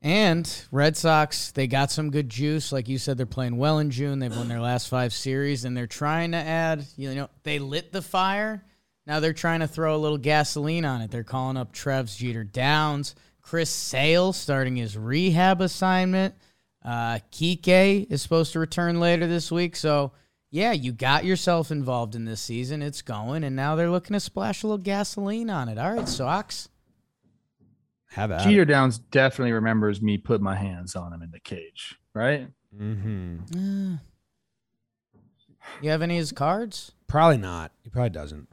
And Red Sox, they got some good juice. Like you said, they're playing well in June. They've won their last five series, and they're trying to add, you know, they lit the fire. Now they're trying to throw a little gasoline on it. They're calling up Trev's Jeter Downs. Chris Sale starting his rehab assignment. Uh, Kike is supposed to return later this week. So, yeah, you got yourself involved in this season. It's going, and now they're looking to splash a little gasoline on it. All right, Sox. Have at Jeter Downs definitely remembers me put my hands on him in the cage, right? Mm-hmm. Uh, you have any of his cards? Probably not. He probably doesn't.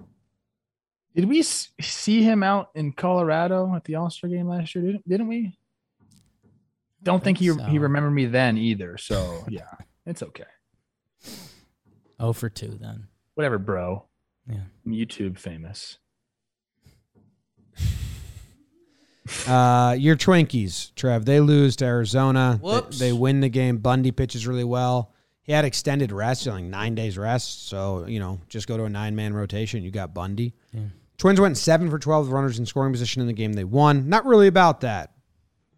Did we see him out in Colorado at the All Star game last year? Didn't, didn't we? Don't think, think he so. he remembered me then either. So yeah, it's okay. Oh for two then. Whatever, bro. Yeah. I'm YouTube famous. Uh, your Twinkies, Trev. They lose to Arizona. They- Whoops. They, win the game. Bundy pitches really well. He had extended rest, like nine days rest. So you know, just go to a nine man rotation. You got Bundy. Twins went seven for twelve runners in scoring position in the game. They won. Not really about that.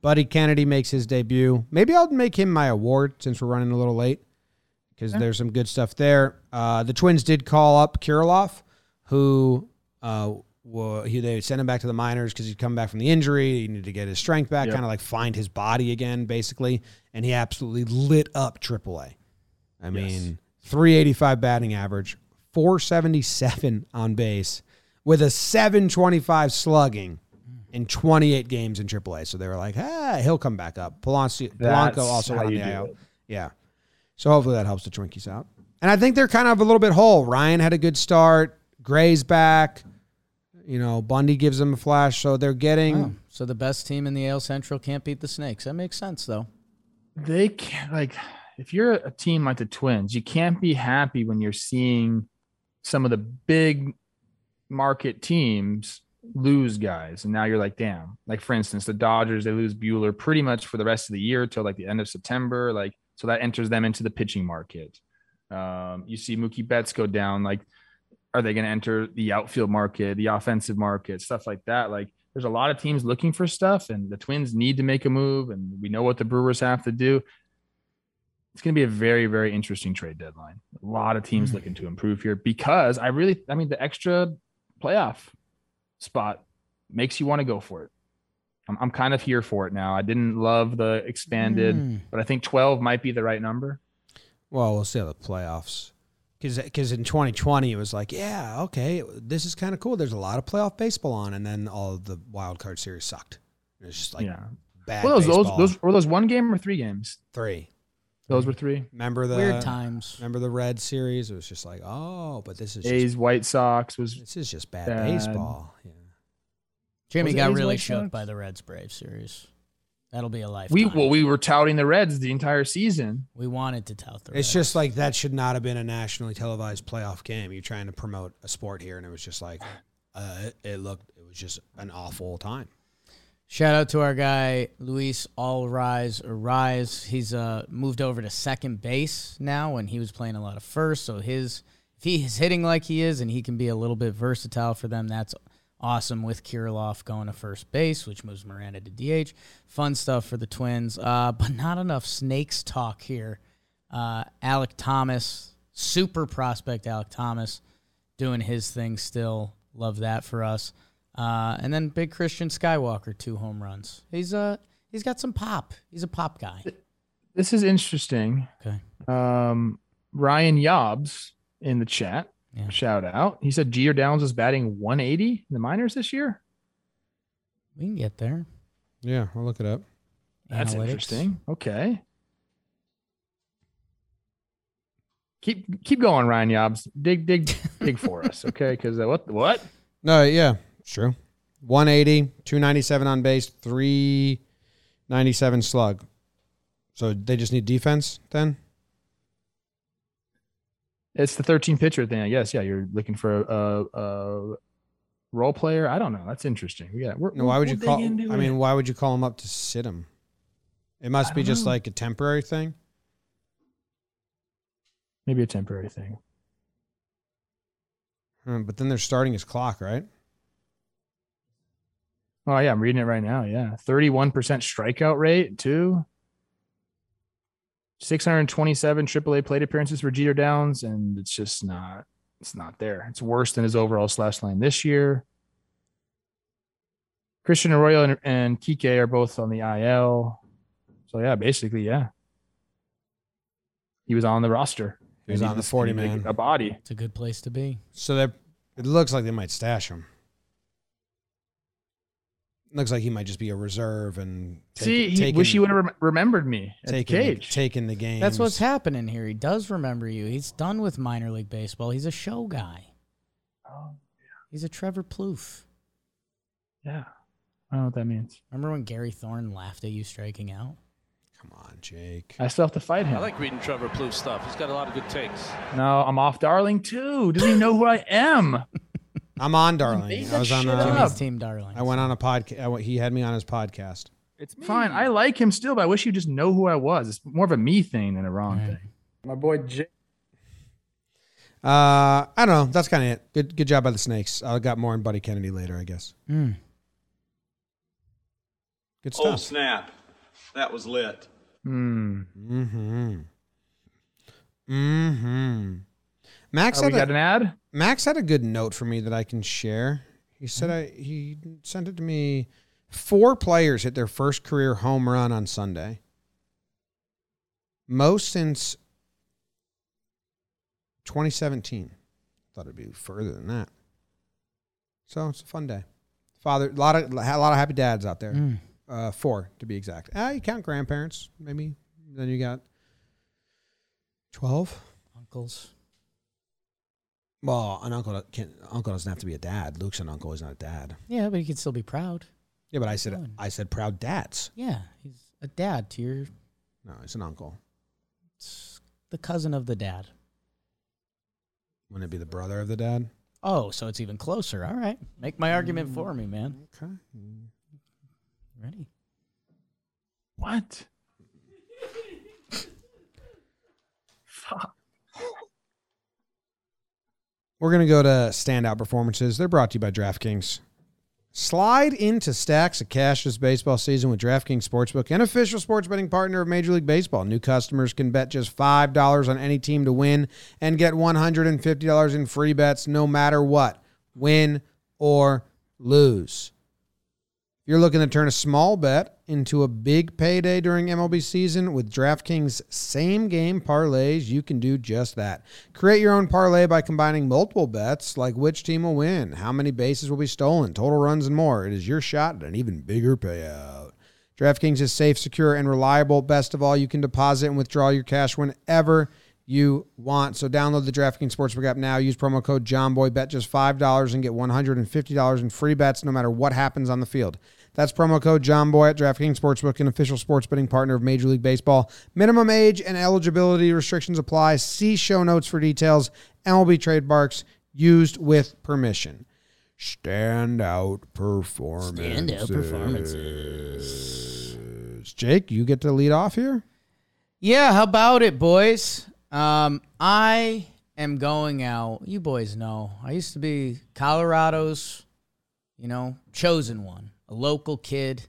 Buddy Kennedy makes his debut. Maybe I'll make him my award since we're running a little late because there's some good stuff there. Uh, the Twins did call up Kirilloff, who uh, wa- he, they sent him back to the minors because he'd come back from the injury. He needed to get his strength back, Yep. kind of like find his body again, basically. And he absolutely lit up AAA. I mean, 385 batting average, 477 on base, with a 725 slugging in 28 games in AAA. So they were like, ah, he'll come back up. Polanco, Polanco also on the do IL. Yeah. So hopefully that helps the Twinkies out. And I think they're kind of a little bit whole. Ryan had a good start. Gray's back. You know, Bundy gives them a flash. So they're getting. Oh, so the best team in the AL Central can't beat the Snakes. That makes sense, though. they can't like if you're a team like the twins you can't be happy when you're seeing some of the big market teams lose guys. And now you're like damn like for instance the dodgers they lose Buehler pretty much for the rest of the year till like the end of september. Like so that enters them into the pitching market. Um, you see mookie betts go down. Like are they going to enter the outfield market the offensive market stuff like that? Like there's a lot of teams looking for stuff and the twins need to make a move and we know what the brewers have to do. It's going to be a very very interesting trade deadline. A lot of teams looking to improve here because i really i mean the extra playoff spot makes you want to go for it i'm, I'm kind of here for it now i didn't love the expanded Hmm. but i think 12 might be the right number Well, we'll see how the playoffs. Because in 2020, it was like, yeah, okay, this is kind of cool. There's a lot of playoff baseball on. And then all the wild card series sucked. It was just like yeah bad well, those, those those were those one game or three games Three. Those were three Remember the Weird times. Remember the Red series? It was just like, oh, but this is just, white sox was this is just bad, bad. baseball. Yeah. Jimmy Was it got A's really White shook Sox? by the Reds Braves series. That'll be a lifetime. we well we were touting the reds the entire season we wanted to tout the It's Reds. just like that should not have been a nationally televised playoff game. You're trying to promote a sport here, and it was just like, uh, it, it looked, it was just an awful time. Shout out to our guy Luis All Rise Rise. He's uh moved over to second base now, and he was playing a lot of first. So his if he is hitting like he is, and he can be a little bit versatile for them, that's awesome. With Kirilloff going to first base, which moves Miranda to DH. Fun stuff for the Twins, uh, but not enough Snakes talk here. Uh, Alek Thomas, super prospect Alek Thomas, doing his thing still. Love that for us. Uh, and then big Christian Skywalker, two home runs. He's uh he's got some pop. He's a pop guy. this is interesting Okay. um ryan yobs in the chat Yeah. shout out he said Jeter downs is batting 180 in the minors this year We can get there. Yeah, I'll look it up. that's Analytics. interesting okay keep keep going ryan yobs dig dig dig for us okay because uh, what what No, yeah, it's true. 180, 297 on base, 397 slug. So they just need defense then? It's the 13 pitcher thing, I guess. Yeah, you're looking for a, a, a role player. I don't know. That's interesting. Yeah. We're, No, why would you call? I mean, why would you call him up to sit him? It must be just know. like a temporary thing. maybe a temporary thing. Hmm, but then they're starting his clock, right? Oh yeah, I'm reading it right now. Yeah, 31% strikeout rate too. 627 AAA plate appearances for Jeter Downs, and it's just not. It's not there. It's worse than his overall slash line this year. Christian Arroyo and, and Kike are both on the IL. So yeah, basically, yeah. He was on the roster. He was on the 40 man. A body. It's a good place to be. So that it looks like they might stash him. Looks like he might just be a reserve and take, See, he taking, wish he would have rem- remembered me at the taking the, taking the game. That's what's happening here. He does remember you. He's done with minor league baseball. He's a show guy. Oh, yeah. He's a Trevor Plouffe. yeah. I don't know what that means. Remember when Gary Thorne laughed at you striking out? Come on, Jake. I still have to fight him. I like reading Trevor Plouffe stuff. He's got a lot of good takes. No, I'm off Darling too. Doesn't even know who I am. I'm on Darling. I was on. Jimmy's A, team, darling. I went on a podcast. He had me on his podcast. It's fine. I like him still, but I wish you just know who I was. It's more of a me thing than a wrong Right. thing. My boy Jay. Uh, I don't know. That's kind of it. Good, good job by the Snakes. I got more on Buddy Kennedy later, I guess. Mm. Good Oh stuff. snap! That was lit. Hmm. Mm-hmm. Mm-hmm. Max Oh, we had got an ad. Max had a good note for me that I can share. He said Mm-hmm. I he sent it to me. Four players hit their first career home run on Sunday. Most since 2017. Thought it'd be further than that. So it's a fun day. Father, a lot of a lot of happy dads out there. Mm. Uh, four to be exact. Ah, you count grandparents, maybe. Then you got twelve. Uncles. Well, an uncle that can uncle doesn't have to be a dad. Luke's an uncle. He's not a dad. Yeah, but he can still be proud. Yeah, but I said Fine. I said proud dads. Yeah, he's a dad to your No, he's an uncle. it's the cousin of the dad. Wouldn't it be the brother of the dad? Oh, so it's even closer. All right. Make my argument mm, for me, man. Okay. Ready? What? Fuck. We're gonna go to standout performances. They're brought to you by DraftKings. Slide into stacks of cash this baseball season with DraftKings Sportsbook, an official sports betting partner of Major League Baseball. New customers can bet just $5 on any team to win and get $150 in free bets no matter what, win or lose. You're looking to turn a small bet into a big payday during MLB season with DraftKings same game parlays, you can do just that. Create your own parlay by combining multiple bets like which team will win, how many bases will be stolen, total runs, and more. It is your shot at an even bigger payout. DraftKings is safe, secure, and reliable. Best of all, you can deposit and withdraw your cash whenever you want. So download the DraftKings Sportsbook app now. Use promo code JOHNBOY. Bet just $5 and get $150 in free bets no matter what happens on the field. That's promo code JOHNBOY at DraftKings Sportsbook, an official sports betting partner of Major League Baseball. Minimum age and eligibility restrictions apply. See show notes for details. MLB trademarks used with permission. Standout performances. Standout performances. Jake, you get to lead off here. Yeah, how about it, boys? Um, I am going out. You boys know I used to be Colorado's, you know, chosen one, a local kid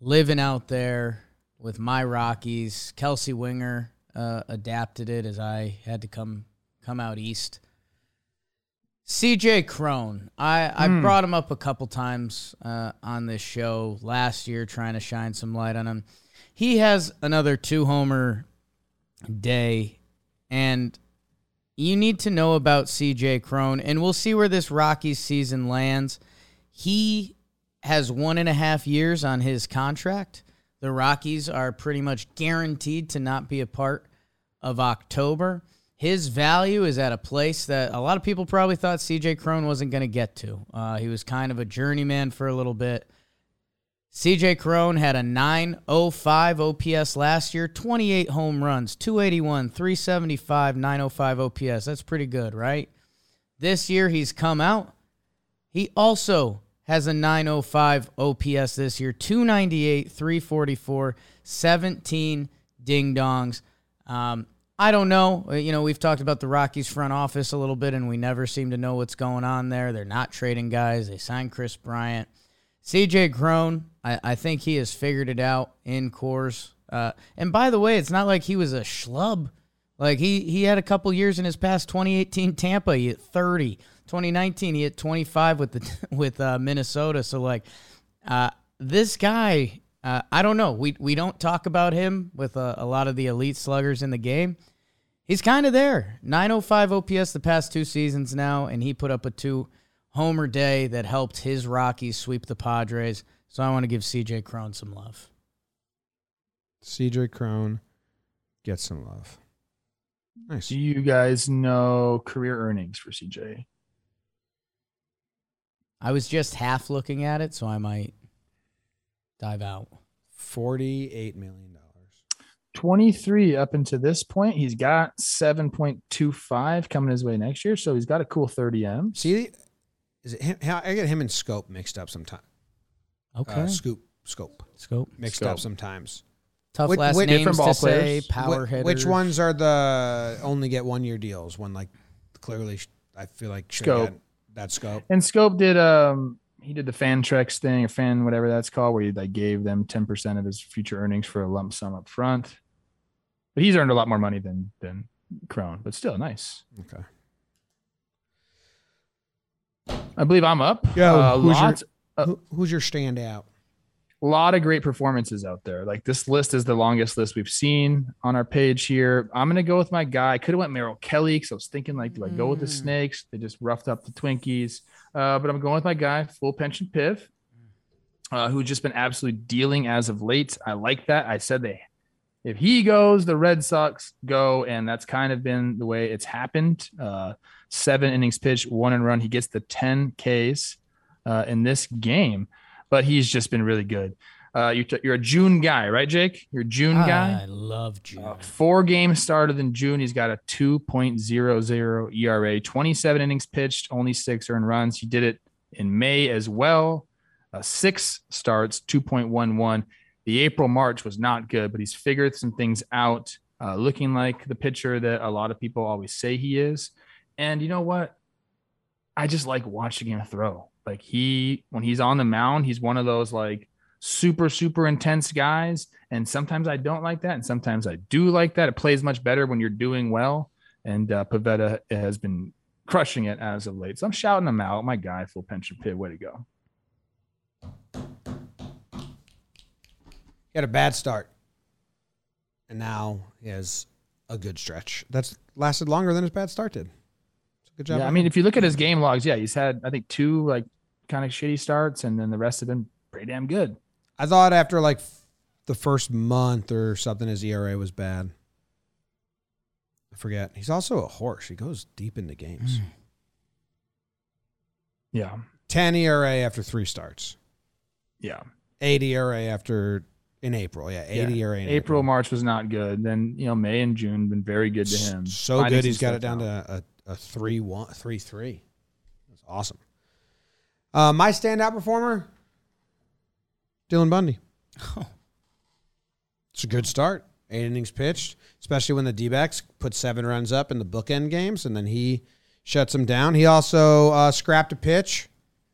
living out there with my Rockies. Kelsey Winger uh, adapted it as I had to come come out east. CJ Cron, I, I brought him up a couple times uh, on this show last year, trying to shine some light on him. He has another two homer day, and you need to know about CJ Cron, and we'll see where this Rockies season lands. He has one and a half years on his contract. The Rockies are pretty much guaranteed to not be a part of October. His value is at a place that a lot of people probably thought CJ Cron wasn't going to get to. Uh, he was kind of a journeyman for a little bit. CJ Cron had a 905 OPS last year, 28 home runs, 281, 375, 905 OPS. That's pretty good, right? This year he's come out. He also has a 905 OPS this year, 298, 344, 17 ding dongs. Um, I don't know. Uh, You know, we've talked about the Rockies front office a little bit, and we never seem to know what's going on there. They're not trading guys. They signed Kris Bryant. CJ Cron, I, I think he has figured it out in Coors. Uh, and by the way, it's not like he was a schlub. Like he he had a couple years in his past 2018 Tampa, he hit 30. 2019 he hit 25 with the with uh, Minnesota. So like uh, this guy, uh, I don't know. We we don't talk about him with a, a lot of the elite sluggers in the game. He's kind of there. 905 OPS the past two seasons now, and he put up a two homer day that helped his Rockies sweep the Padres. So I want to give CJ Cron some love. CJ Cron gets some love. Nice. Do you guys know career earnings for CJ? I was just half looking at it, so I might dive out. $48 million. 23 up until this point. He's got 7.25 coming his way next year. So he's got a cool 30 M. See, Is it him? I get him and Schoop mixed up sometimes. Okay. Uh, Scoop, Schoop Schoop. mixed Schoop. up sometimes. Tough Which- last which- names different to ball say. Power Wh- hitters. Which ones are the only get one year deals? When like clearly, I feel like should Schoop. that Schoop. And Schoop did um he did the fan Trex thing or fan whatever that's called, where he like gave them ten percent of his future earnings for a lump sum up front. But he's earned a lot more money than than Cron, but still nice. Okay. I believe I'm up. Yeah, uh, who's your- lots, Uh, Who, who's your standout? A lot of great performances out there. Like this list is the longest list we've seen on our page here. I'm gonna go with my guy. I could have went Merrill Kelly because I was thinking like, do I go with the Mm. Snakes? They just roughed up the Twinkies. Uh, but I'm going with my guy, full pension Piv, uh, who's just been absolutely dealing as of late. I like that. I said they, if he goes, the Red Sox go, and that's kind of been the way it's happened. Uh, seven innings pitched, one and run. He gets the 10 Ks uh, in this game but he's just been really good. Uh, you you're a June guy, right, Jake? You're a June I guy. I love June. Uh, four games started in June. He's got a 2.00 ERA, 27 innings pitched, only six earned runs. He did it in May as well. Uh, six starts, 2.11. The April March was not good, but he's figured some things out, uh, looking like the pitcher that a lot of people always say he is. And you know what? I just like watching him throw. Like he, when he's on the mound, he's one of those like super, super intense guys. And sometimes I don't like that. And sometimes I do like that. It plays much better when you're doing well. And uh, Pivetta has been crushing it as of late. So I'm shouting him out. My guy, full pension pit. Way to go. He had a bad start, and now he has a good stretch. That's lasted longer than his bad start did. So good job. Yeah, I mean, him. if you look at his game logs, yeah, he's had I think two like kind of shitty starts, and then the rest have been pretty damn good. I thought after like f- the first month or something, his ERA was bad. I forget. He's also a horse. He goes deep into games. Mm. Yeah, 10 ERA after three starts. yeah. 8 ERA after in April. Yeah, 8 Yeah. ERA in April, March was not good. Then you know May and June been very good to him. So Finding good. He's got it down out. to a, a 3 1, 3 3. That's awesome. Uh, my standout performer, Dylan Bundy. Oh. It's a good start. Eight innings pitched, especially when the D backs put seven runs up in the bookend games, and then he shuts them down. He also uh, scrapped a pitch,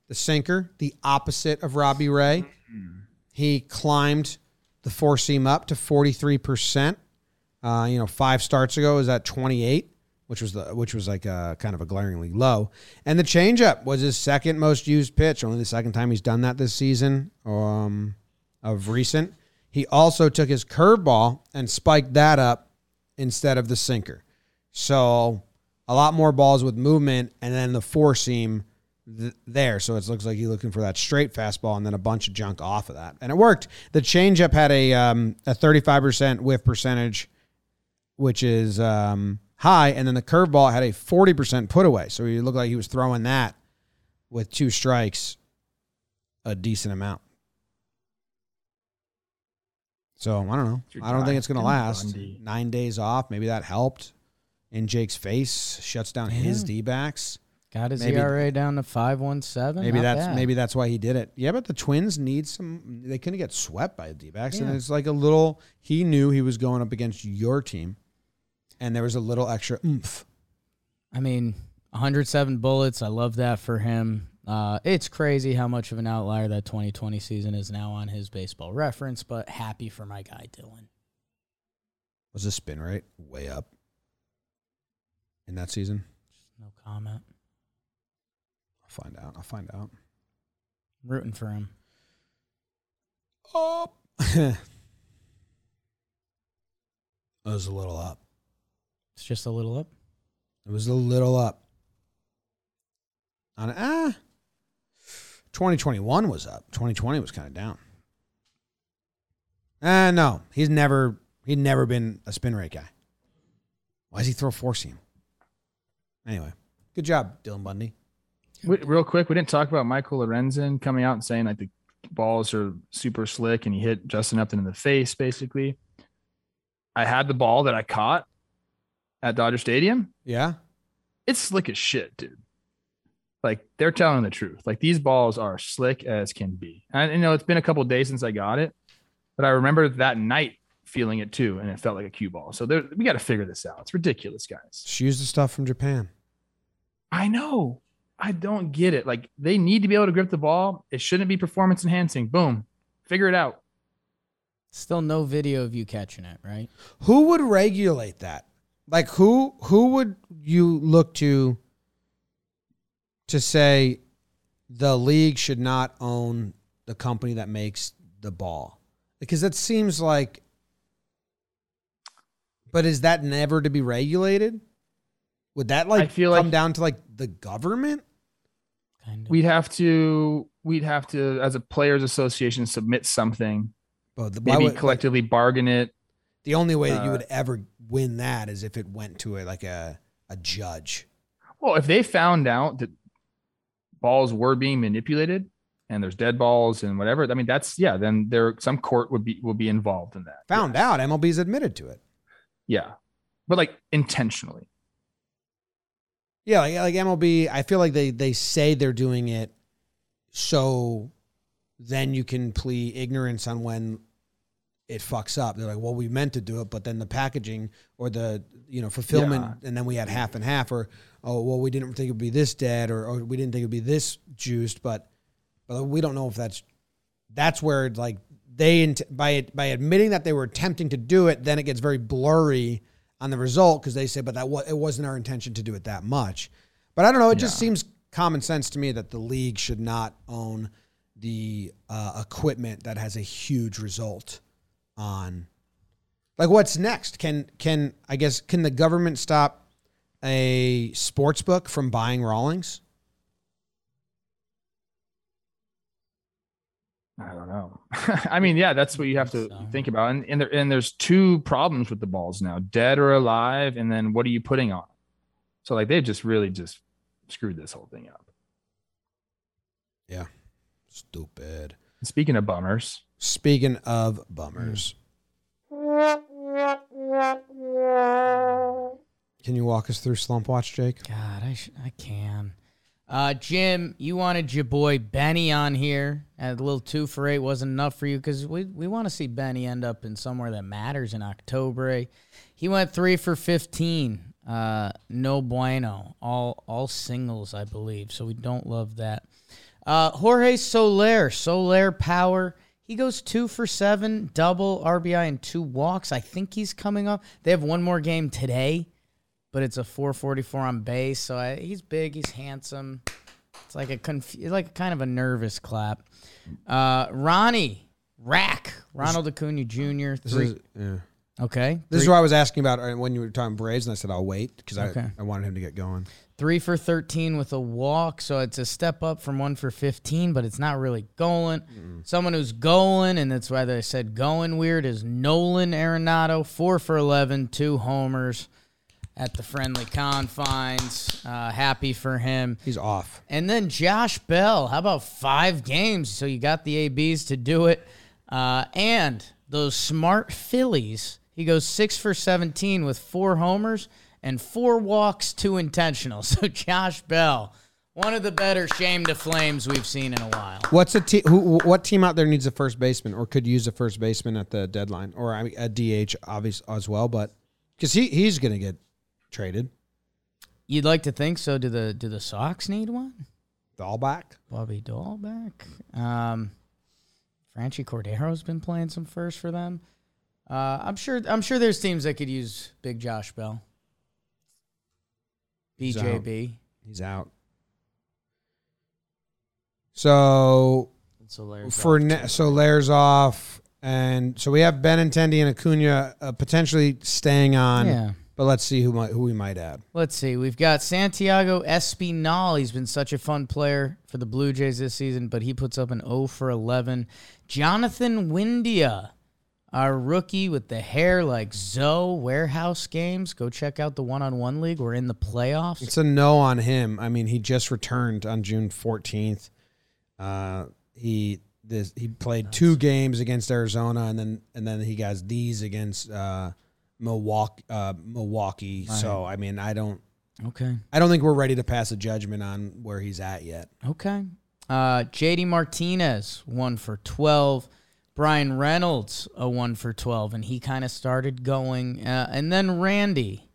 the sinker, the opposite of Robbie Ray. He climbed the four seam up to 43%. Uh, you know, five starts ago was at 28, which was the which was like a kind of a glaringly low. And the changeup was his second most used pitch, only the second time he's done that this season um, of recent. He also took his curveball and spiked that up instead of the sinker. So a lot more balls with movement, and then the four seam th- there. So it looks like he's looking for that straight fastball and then a bunch of junk off of that, and it worked. The changeup had a um, a thirty five percent whiff percentage, which is um, high, and then the curveball had a forty percent put away. So he looked like he was throwing that with two strikes, a decent amount. So I don't know. I don't think it's going to last. Bundy. Nine days off, maybe that helped. In Jake's face, shuts down his Yeah. D backs. Got his Maybe- ERA down to five one seven. Maybe that's maybe that's why he did it. Yeah, but the Twins need some. They couldn't get swept by the D backs, and it's like a little. He knew he was going up against your team, and there was a little extra oomph. I mean, 107 bullets. I love that for him. Uh, it's crazy how much of an outlier that 2020 season is now on his baseball reference, but happy for my guy Dylan. Was the spin rate way up in that season? No comment. I'll find out. I'll find out. I'm rooting for him. Oh, it was a little up. It's just a little up. It was a little up. On ah, 2021 was up. 2020 was kind of down. Ah, no, he's never he'd never been a spin rate guy. Why does he throw four seam? Anyway, good job, Dylan Bundy. Wait, real quick, we didn't talk about Michael Lorenzen coming out and saying like the balls are super slick and he hit Justin Upton in the face, basically. I had the ball that I caught at Dodger Stadium. Yeah, It's slick as shit, dude. like they're telling the truth. Like these balls are slick as can be. And you know, it's been a couple days since I got it, but I remember that night feeling it too, and it felt like a cue ball. So there, we got to figure this out. It's ridiculous, guys. She used the stuff from Japan. I know. I don't get it. Like they need to be able to grip the ball. It shouldn't be performance enhancing. Boom. Figure it out. Still no video of you catching it, right? Who would regulate that? Like who who would you look to to say the league should not own the company that makes the ball? Because that seems like but is that never to be regulated? Would that like feel come like- down to like the government? Kind of. We'd have to we'd have to as a players association submit something, But the, why maybe would- collectively bargain it. the only way that you uh, would ever win that is if it went to a like a a judge. Well, if they found out that balls were being manipulated and there's dead balls and whatever, I mean that's yeah, then there some court would be would be involved in that. Found out MLB's admitted to it. Yeah. But like intentionally. Yeah, like, like MLB, I feel like they they say they're doing it so then you can plea ignorance on when it fucks up. They're like, well, we meant to do it, but then the packaging or the you know fulfillment, and then we had half and half, or oh, well, we didn't think it'd be this dead, or, or we didn't think it'd be this juiced, but but we don't know if that's that's where like they by by admitting that they were attempting to do it, then it gets very blurry on the result because they say, but that it wasn't our intention to do it that much. But I don't know. It just seems common sense to me that the league should not own the uh, equipment that has a huge result on. Like, what's next? Can can I guess can the government stop a sports book from buying Rawlings? I don't know. I mean, yeah, that's what you have to So- think about. And and, there, and there's two problems with the balls now: dead or alive, and then what are you putting on? So like they've just really just screwed this whole thing up. Yeah, stupid. Speaking of bummers, Speaking of bummers, can you walk us through Slump Watch, Jake? God, I sh- I can. Uh, Jim, you wanted your boy Benny on here. And a little two for eight wasn't enough for you because we, we want to see Benny end up in somewhere that matters in October. eh? He went three for fifteen. Uh, no bueno. All all singles, I believe. So we don't love that. Uh, Jorge Soler, Soler power. He goes two for seven, double RBI and two walks. I think he's coming up. They have one more game today but it's a 444 on base. So I, he's big, he's handsome. It's like a conf- like kind of a nervous clap. Uh, Ronnie Rack, Ronald Acuna Jr. This Three, is yeah. okay, This is what I was asking about uh, when you were talking Braves, and I said I'll wait because Okay. I, I wanted him to get going. Three for 13 with a walk. So it's a step up from one for 15, but it's not really going. Someone who's going, and that's why they said going weird, is Nolan Arenado, four for 11, two homers at the friendly confines. Uh, happy for him. He's off. And then Josh Bell. How about five games? So you got the ABs to do it. Uh, and those smart Phillies. He goes six for 17 with four homers and four walks, two intentional. So Josh Bell, one of the better shame to flames we've seen in a while. What's a te- who? What team out there needs a first baseman or could use a first baseman at the deadline or a DH obvious as well? But because he he's gonna get traded. You'd like to think so. Do the do the Sox need one? Dalbec. Bobby Dalbec. Um, Franchy Cordero's been playing some first for them. Uh, I'm sure. I'm sure there's teams that could use Big Josh Bell. BJB. He's out. So So for ne- so Lairs off, and so we have Benintendi and Acuna uh, potentially staying on. Yeah. But let's see who might who we might add. Let's see. We've got Santiago Espinal. He's been such a fun player for the Blue Jays this season, but he puts up an 0 for 11. Jonathan India, our rookie with the hair like Zoe Warehouse games. Go check out the one-on-one league. We're in the playoffs. It's a no on him. I mean, he just returned on June fourteenth. Uh, he this he played two games against Arizona, and then and then he got these against uh, Milwaukee. Uh, Milwaukee. So I mean, I don't Okay. I don't think we're ready to pass a judgment on where he's at yet. Okay. Uh, JD Martinez, one for 12. Bryan Reynolds, a one for 12. And he kind of started going. Uh, and then Randy,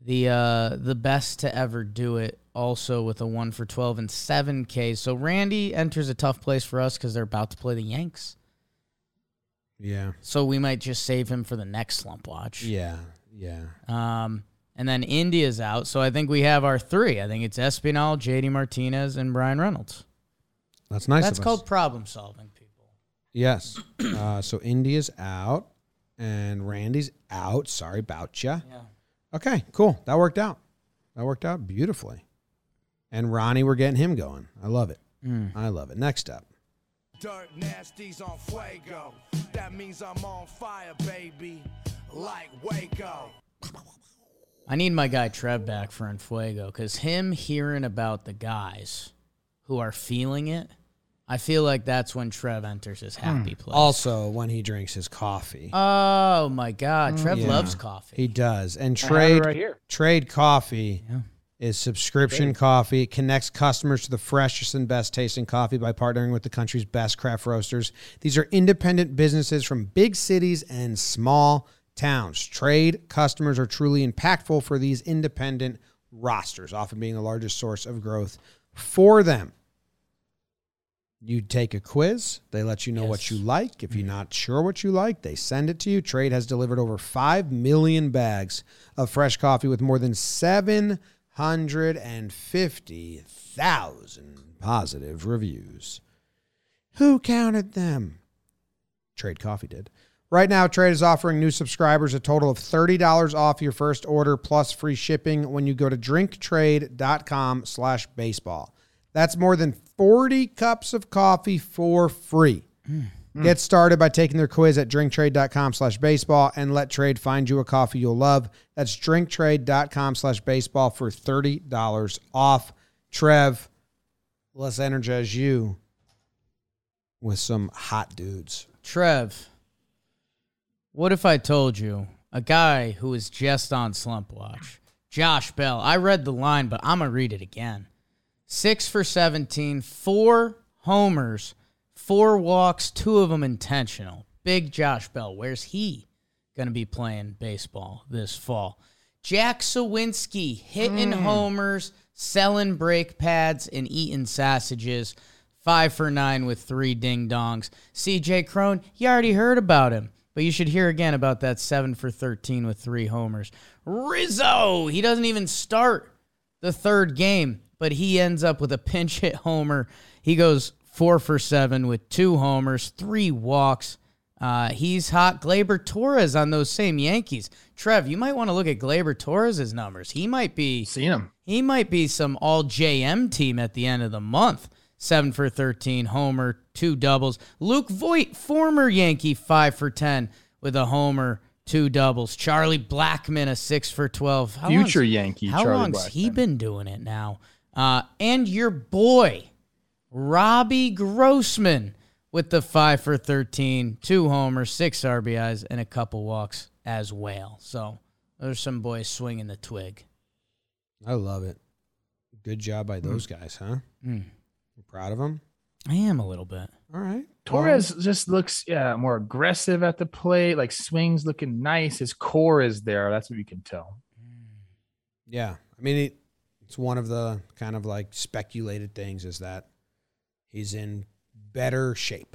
the uh, the best to ever do it, also with a one for 12 and seven Ks. So Randy enters a tough place for us because they're about to play the Yanks. Yeah. So we might just save him for the next slump watch. Yeah. Yeah. Um, and then India's out. So I think we have our three. I think it's Espinal, JD Martinez, and Bryan Reynolds. That's nice. That's of us. called problem solving, people. Yes. uh, so India's out and Randy's out. Sorry about you. Yeah. Okay, cool. That worked out. That worked out beautifully. And Ronnie, we're getting him going. I love it. I love it. Next up. Dirt nasties on fuego. That means I'm on fire, baby. Like Waco. I need my guy Trev back for Enfuego because him hearing about the guys who are feeling it, I feel like that's when Trev enters his hmm. happy place. Also, when he drinks his coffee. oh my God, Trev Yeah. loves coffee. He does. And I trade right here. trade coffee Yeah. is subscription coffee. It connects customers to the freshest and best tasting coffee by partnering with the country's best craft roasters. These are independent businesses from big cities and small towns. Trade customers are truly impactful for these independent rosters, often being the largest source of growth for them. You take a quiz. They let you know what you like. If you're mm-hmm. not sure what you like, they send it to you. Trade has delivered over 5 million bags of fresh coffee with more than 750,000 positive reviews. Who counted them? Trade Coffee did. Right now, Trade is offering new subscribers a total of $30 off your first order plus free shipping when you go to drinktrade.com slash baseball. That's more than 40 cups of coffee for free. Hmm. Get started by taking their quiz at drinktrade.com slash baseball and let Trade find you a coffee you'll love. That's drinktrade.com slash baseball for $30 off. Trev, let's energize you with some hot dudes. Trev, what if I told you a guy who was just on Slump Watch, Josh Bell? I read the line, but I'm going to read it again. Six for 17, four homers, four walks, two of them intentional. Big Josh Bell. Where's he going to be playing baseball this fall? Jack Suwinski hitting hmm. homers, selling brake pads, and eating sausages. Five for nine with three ding dongs. CJ Cron, you already heard about him, but you should hear again about that seven for 13 with three homers. Rizzo, he doesn't even start the third game, but he ends up with a pinch hit homer. He goes four for seven with two homers, three walks. Uh, he's hot. Gleyber Torres on those same Yankees. Trev, you might want to look at Gleyber Torres' numbers. He might be Seen him. he might be some all JM team at the end of the month. Seven for 13, homer, two doubles. Luke Voit, former Yankee, five for 10 with a homer, two doubles. Charlie Blackmon, a six for 12. How Future Yankee, How Charlie long's he Blackmon. been doing it now? Uh, and your boy, Robbie Grossman, with the five for 13, two homers, six RBIs, and a couple walks as well. So there's some boys swinging the twig. I love it. Good job by those guys, huh? Mm. You're proud of them? I am a little bit. All right. Torres just looks yeah more aggressive at the plate, like swings looking nice. His core is there. That's what you can tell. Yeah. I mean, it, it's one of the kind of like speculated things is that he's in better shape.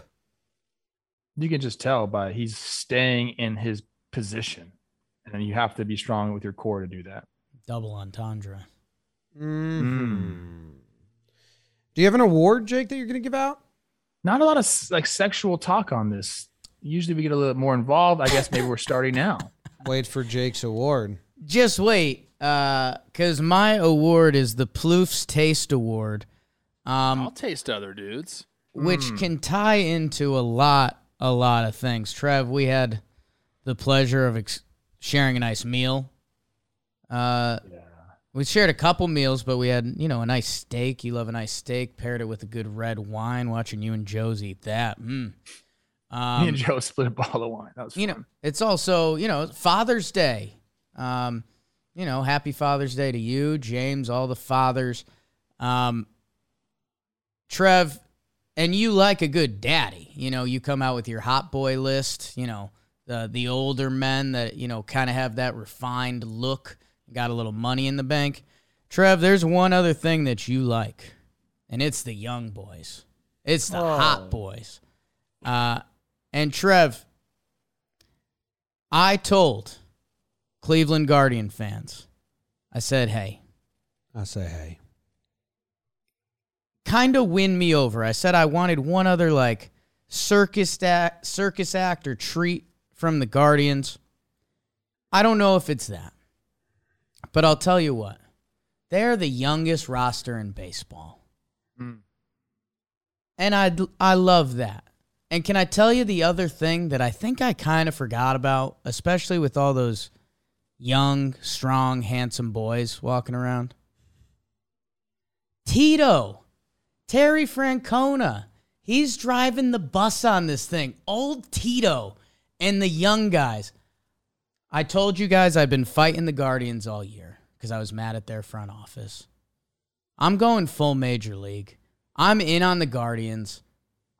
You can just tell by he's staying in his position, and you have to be strong with your core to do that. Double entendre. Mhm. Do you have an award, Jake, that you're going to give out? Not a lot of like sexual talk on this. Usually we get a little more involved. I guess maybe we're starting now. Wait for Jake's award. Just wait, because my award is the Plouf's Taste Award, um, I'll taste other dudes. which can tie into a lot, a lot of things. Trev, we had the pleasure of ex- sharing a nice meal. Uh, We shared a couple meals, but we had, you know, a nice steak. You love a nice steak. Paired it with a good red wine. Watching you and Joe's eat that. Mm. Um, Me and Joe split a bottle of wine. That was you know, it's also, you know, Father's Day. Um, you know, happy Father's Day to you, James, all the fathers. Um, Trev, and you like a good daddy. You know, you come out with your hot boy list, you know, the the older men that, you know, kind of have that refined look, got a little money in the bank. Trev, there's one other thing that you like, and it's the young boys. It's the hot boys. Uh, and Trev, I told Cleveland Guardian fans, I said, hey, I say, hey. kind of win me over. I said I wanted one other like circus act, circus act or treat from the Guardians. I don't know if it's that, but I'll tell you what, they're the youngest roster in baseball, hmm. and I I love that. And can I tell you the other thing that I think I kind of forgot about, especially with all those young, strong, handsome boys walking around? Tito, Terry Francona, he's driving the bus on this thing. Old Tito and the young guys. I told you guys I've been fighting the Guardians all year because I was mad at their front office. I'm going full major league. I'm in on the Guardians.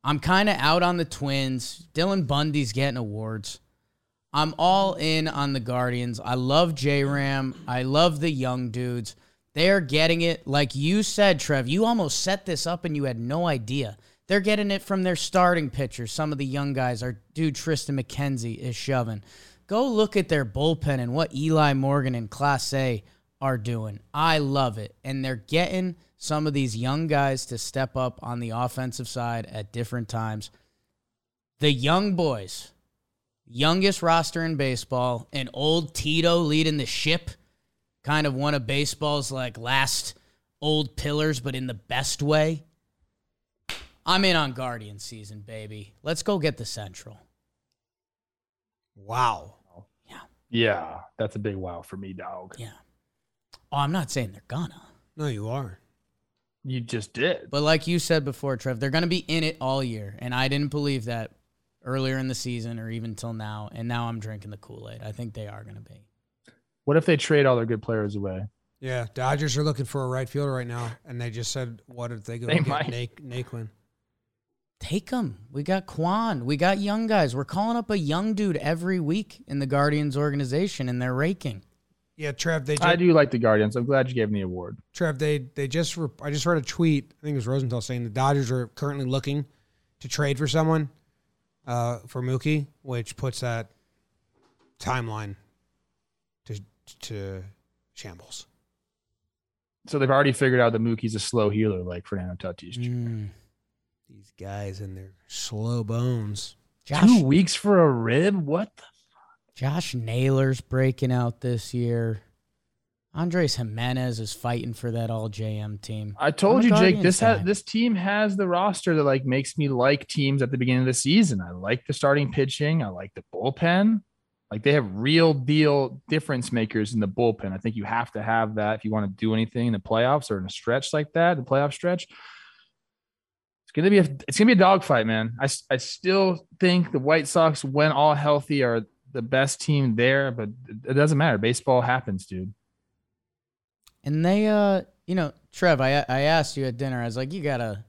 I'm kind of out on the Twins. Dylan Bundy's getting awards. I'm all in on the Guardians. I love J Ram. I love the young dudes. They're getting it. Like you said, Trev, you almost set this up and you had no idea. They're getting it from their starting pitchers. Some of the young guys, our dude Triston McKenzie is shoving. Go look at their bullpen and what Eli Morgan and Clase are doing. I love it. And they're getting some of these young guys to step up on the offensive side at different times. The young boys, youngest roster in baseball, and old Tito leading the ship, kind of one of baseball's like last old pillars, but in the best way. I'm in on Guardian season, baby. Let's go get the Central. Wow. Yeah, Yeah, that's a big wow for me, dog. Yeah. Oh, I'm not saying they're gonna. No, you are. You just did. But like you said before, Trev, they're going to be in it all year. And I didn't believe that earlier in the season or even till now. And now I'm drinking the Kool Aid. I think they are going to be. What if they trade all their good players away? Yeah, Dodgers are looking for a right fielder right now, and they just said, "What if they go They get might. Nate, Naquin?" Take them. We got Kwan. We got young guys. We're calling up a young dude every week in the Guardians organization, and they're raking. Yeah, Trev. They Just, I do like the Guardians. I'm glad you gave them the award. Trev. They they just. Re- I just read a tweet. I think it was Rosenthal saying the Dodgers are currently looking to trade for someone uh, for Mookie, which puts that timeline to to shambles. So they've already figured out that Mookie's a slow healer like Fernando Tatis. Jr. Mm. These guys and their slow bones. Josh, Two weeks for a rib? What? The? Fuck? Josh Naylor's breaking out this year. Andres Gimenez is fighting for that all JM team. I told you, Jake. This has guy. this team has the roster that like makes me like teams at the beginning of the season. I like the starting pitching. I like the bullpen. Like they have real deal difference makers in the bullpen. I think you have to have that if you want to do anything in the playoffs or in a stretch like that, the playoff stretch. It's gonna be a it's gonna be a dogfight, man. I I still think the White Sox, when all healthy, are the best team there, but it doesn't matter. Baseball happens, dude. And they, uh, you know, Trev, I I asked you at dinner. I was like, you gotta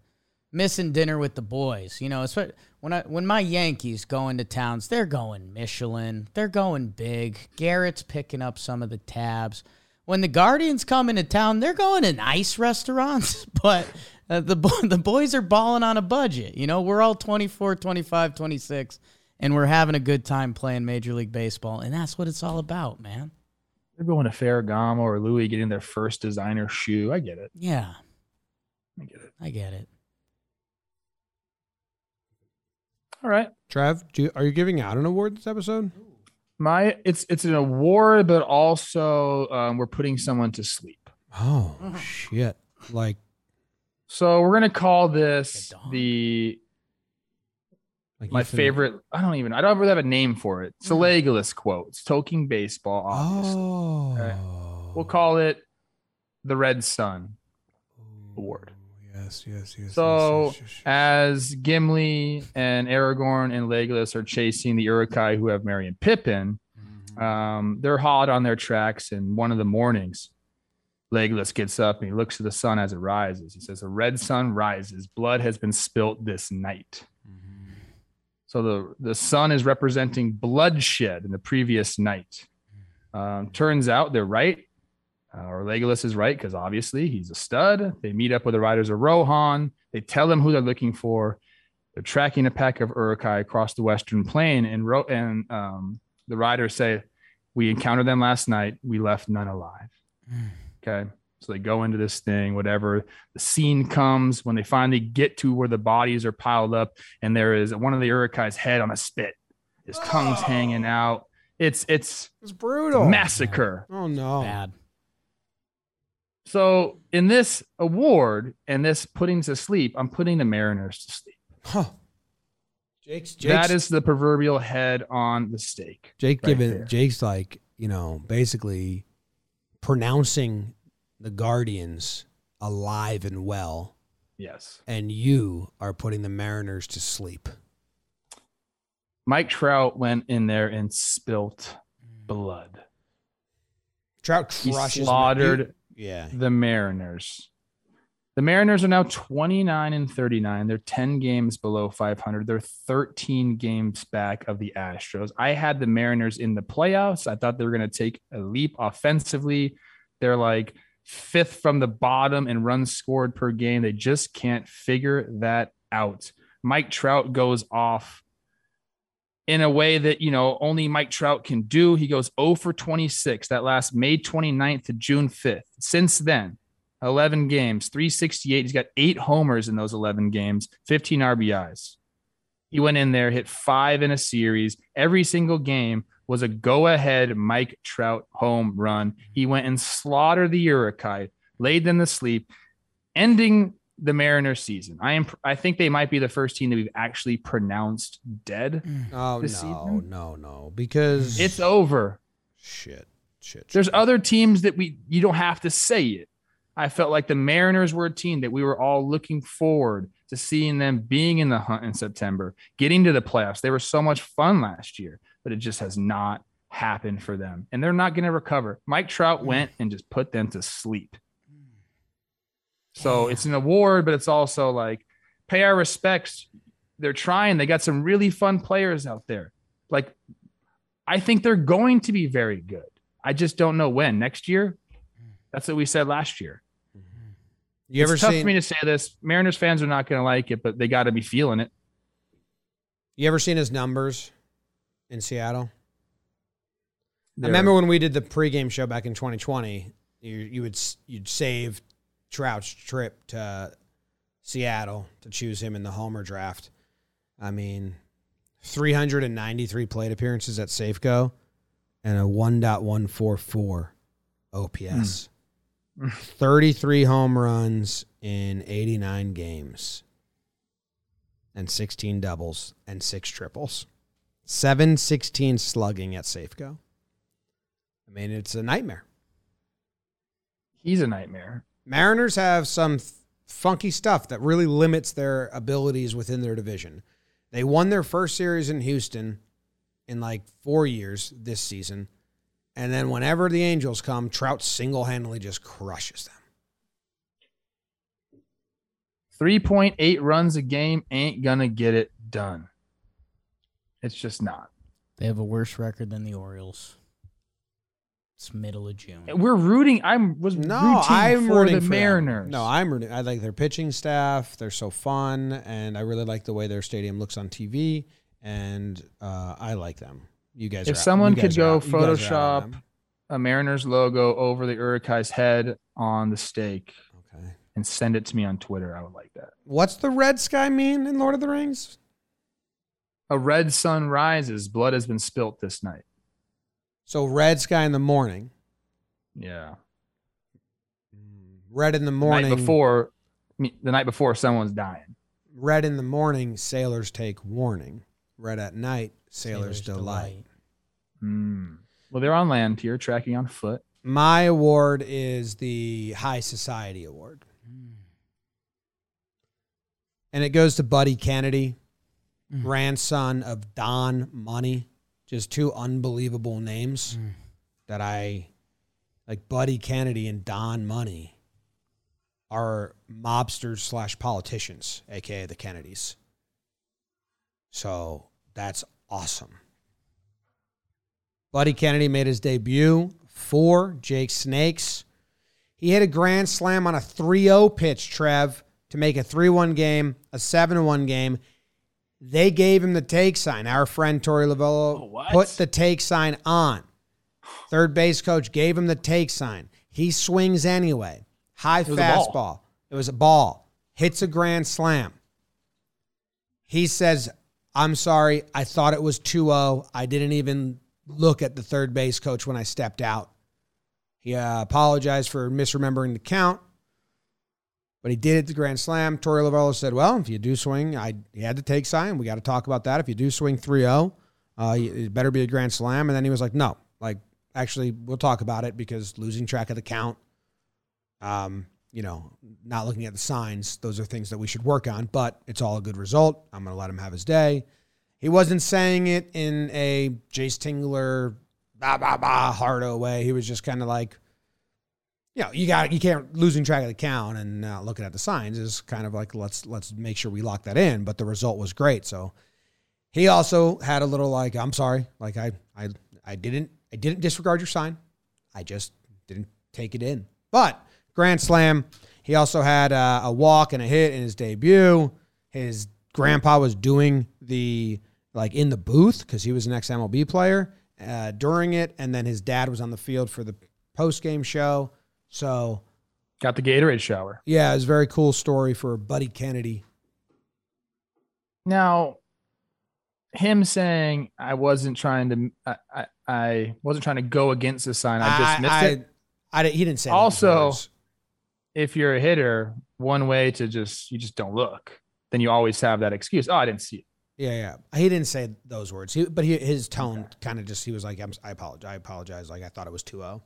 missing dinner with the boys. You know, espe- when I when my Yankees go into towns, they're going Michelin, they're going big. Garrett's picking up some of the tabs. When the Guardians come into town, they're going to nice restaurants, but uh, the the boys are balling on a budget. You know, we're all 24, 25, 26 and we're having a good time playing Major League Baseball, and that's what it's all about, man. They're going to Ferragamo or Louis getting their first designer shoe. I get it. Yeah, I get it. I get it. All right. Trev, do you, are you giving out an award this episode? My it's it's an award, but also um, we're putting someone to sleep. Oh shit! Like So we're gonna call this The the like my you fin- favorite. I don't even. I don't really have a name for it. It's a Hmm. Legolas quotes. Toking baseball. Obviously. Oh, Okay. We'll call it the Red Sun Award. Yes, yes, yes. So yes, yes, yes, as Gimli and Aragorn and Legolas are chasing the Uruk-hai who have Merry and Pippin, Um, they're hot on their tracks, and one of the mornings, Legolas gets up and he looks at the sun as it rises. He says, "A red sun rises. Blood has been spilt this night." So the the sun is representing bloodshed in the previous night. Um, turns out they're right. Uh, or Legolas is right because obviously he's a stud. They meet up with the riders of Rohan. They tell them who they're looking for. They're tracking a pack of Uruk-hai across the Western Plain, and Ro- and um, the riders say, "We encountered them last night. We left none alive." Okay, so they go into this thing. Whatever the scene comes when they finally get to where the bodies are piled up, and there is one of the Uruk-hai's head on a spit. His tongue's oh. hanging out. It's it's It's brutal. massacre. Oh no. Bad. So in this award and this putting to sleep, I'm putting the Mariners to sleep. Huh. Jake's, Jake's that is the proverbial head on the stake. Jake right giving there. Jake's like, you know, basically pronouncing the Guardians alive and well, Yes. and you are putting the Mariners to sleep. Mike Trout went in there and spilt blood. Trout He crushes slaughtered Yeah. the Mariners. The Mariners are now 29 and 39. They're 10 games below 500. They're 13 games back of the Astros. I had the Mariners in the playoffs. I thought they were going to take a leap offensively. They're like fifth from the bottom in runs scored per game. They just can't figure that out. Mike Trout goes off in a way that, you know, only Mike Trout can do. He goes 0 for 26 that last May 29th to June 5th. Since then, 11 games, 368. He's got eight homers in those 11 games, 15 RBIs. He went in there, hit five in a series. Every single game was a go ahead Mike Trout home run. He went and slaughtered the Uruk-hai, laid them to sleep, ending the Mariners season. I am I think they might be the first team that we've actually pronounced dead. Mm. Oh no, season? no, no, because It's over. shit, shit. shit. There's other teams that we you don't have to say it. I felt like the Mariners were a team that we were all looking forward to seeing them being in the hunt in September, getting to the playoffs. They were so much fun last year, but it just has not happened for them. And they're not going to recover. Mike Trout went and just put them to sleep. So it's an award, but it's also like pay our respects. They're trying. They got some really fun players out there. Like I think they're going to be very good. I just don't know when. Next year? That's what we said last year. Mm-hmm. you ever tough seen? for me to say this. Mariners fans are not going to like it, but they got to be feeling it. you ever seen his numbers in Seattle? I remember when we did the pregame show back in 2020. You you would you'd save Trout's trip to Seattle to choose him in the Homer draft. I mean, 393 plate appearances at Safeco and a 1.144 OPS. Hmm. 33 home runs in 89 games and 16 doubles and 6 triples. 716 slugging at Safeco. I mean, it's a nightmare. he's a nightmare. Mariners have some f- funky stuff that really limits their abilities within their division. They won their first series in Houston in like four years this season. And then whenever the Angels come, Trout single handedly just crushes them. 3.8 runs a game ain't going to get it done. It's just not. They have a worse record than the Orioles. It's middle of June. We're rooting. I'm was No, rooting I'm for rooting the for them. Mariners. No, I'm rooting. I like their pitching staff. They're so fun, and I really like the way their stadium looks on TV. And uh, I like them. You guys, If are someone you guys could go out- you guys are out on Photoshop a Mariners logo over the Uruk-hai's head on the stake Okay. and send it to me on Twitter, I would like that. What's the red sky mean in Lord of the Rings? A red sun rises. Blood has been spilt this night. So red sky in the morning, Yeah. red in the The morning. night before, the night before, someone's dying. red in the morning, sailors take warning. Red at night, sailors, Sailor's delight. Hmm. Well, they're on land here, tracking on foot. My award is the High Society Award, and it goes to Buddy Kennedy, Mm. grandson of Don Money, just two unbelievable names mm. that I like Buddy Kennedy and Don Money are mobsters slash politicians, aka the Kennedys. So that's awesome. Buddy Kennedy made his debut for Jake Snakes. He hit a grand slam on a 3 0 pitch, Trev, to make a 3 1 game, a 7 1 game. They gave him the take sign. Our friend Torey Lovullo what? put the take sign on. Third base coach gave him the take sign. He swings anyway. High a ball. fastball. It was a ball. Hits a grand slam. He says, I'm sorry. I thought it was 2 0. I didn't even look at the third base coach when I stepped out. He uh, apologized for misremembering the count, but he did it the grand slam. Torey Lovullo said, Well, if you do swing, I he had to take sign. We got to talk about that. If you do swing 3 0, uh, it better be a grand slam. And then he was like, No, like, actually, we'll talk about it because losing track of the count, um, you know, not looking at the signs, those are things that we should work on, but it's all a good result. I'm going to let him have his day. He wasn't saying it in a Jayce Tingler, bah, bah, bah, hardo way. He was just kind of like, you know, you got you can't losing track of the count and uh, looking at the signs is kind of like let's let's make sure we lock that in. But the result was great. So he also had a little like I'm sorry, like I I I didn't I didn't disregard your sign. I just didn't take it in. But grand slam. He also had uh, a walk and a hit in his debut. His grandpa was doing the like in the booth because he was an ex MLB player uh, during it, and then his dad was on the field for the post game show. So Got the Gatorade shower. yeah, it was a very cool story for Buddy Kennedy. Now, him saying I wasn't trying to, I, I, I wasn't trying to go against the sign. I just missed I, it. I, didn't- he didn't say Also- If you're a hitter, one way to just you just don't look. Then you always have that excuse. Oh, I didn't see it. Yeah, yeah. He didn't say those words. He, but he, his tone kind of just he was like, I'm, I apologize. I apologize. Like I thought it was oh." 2-0.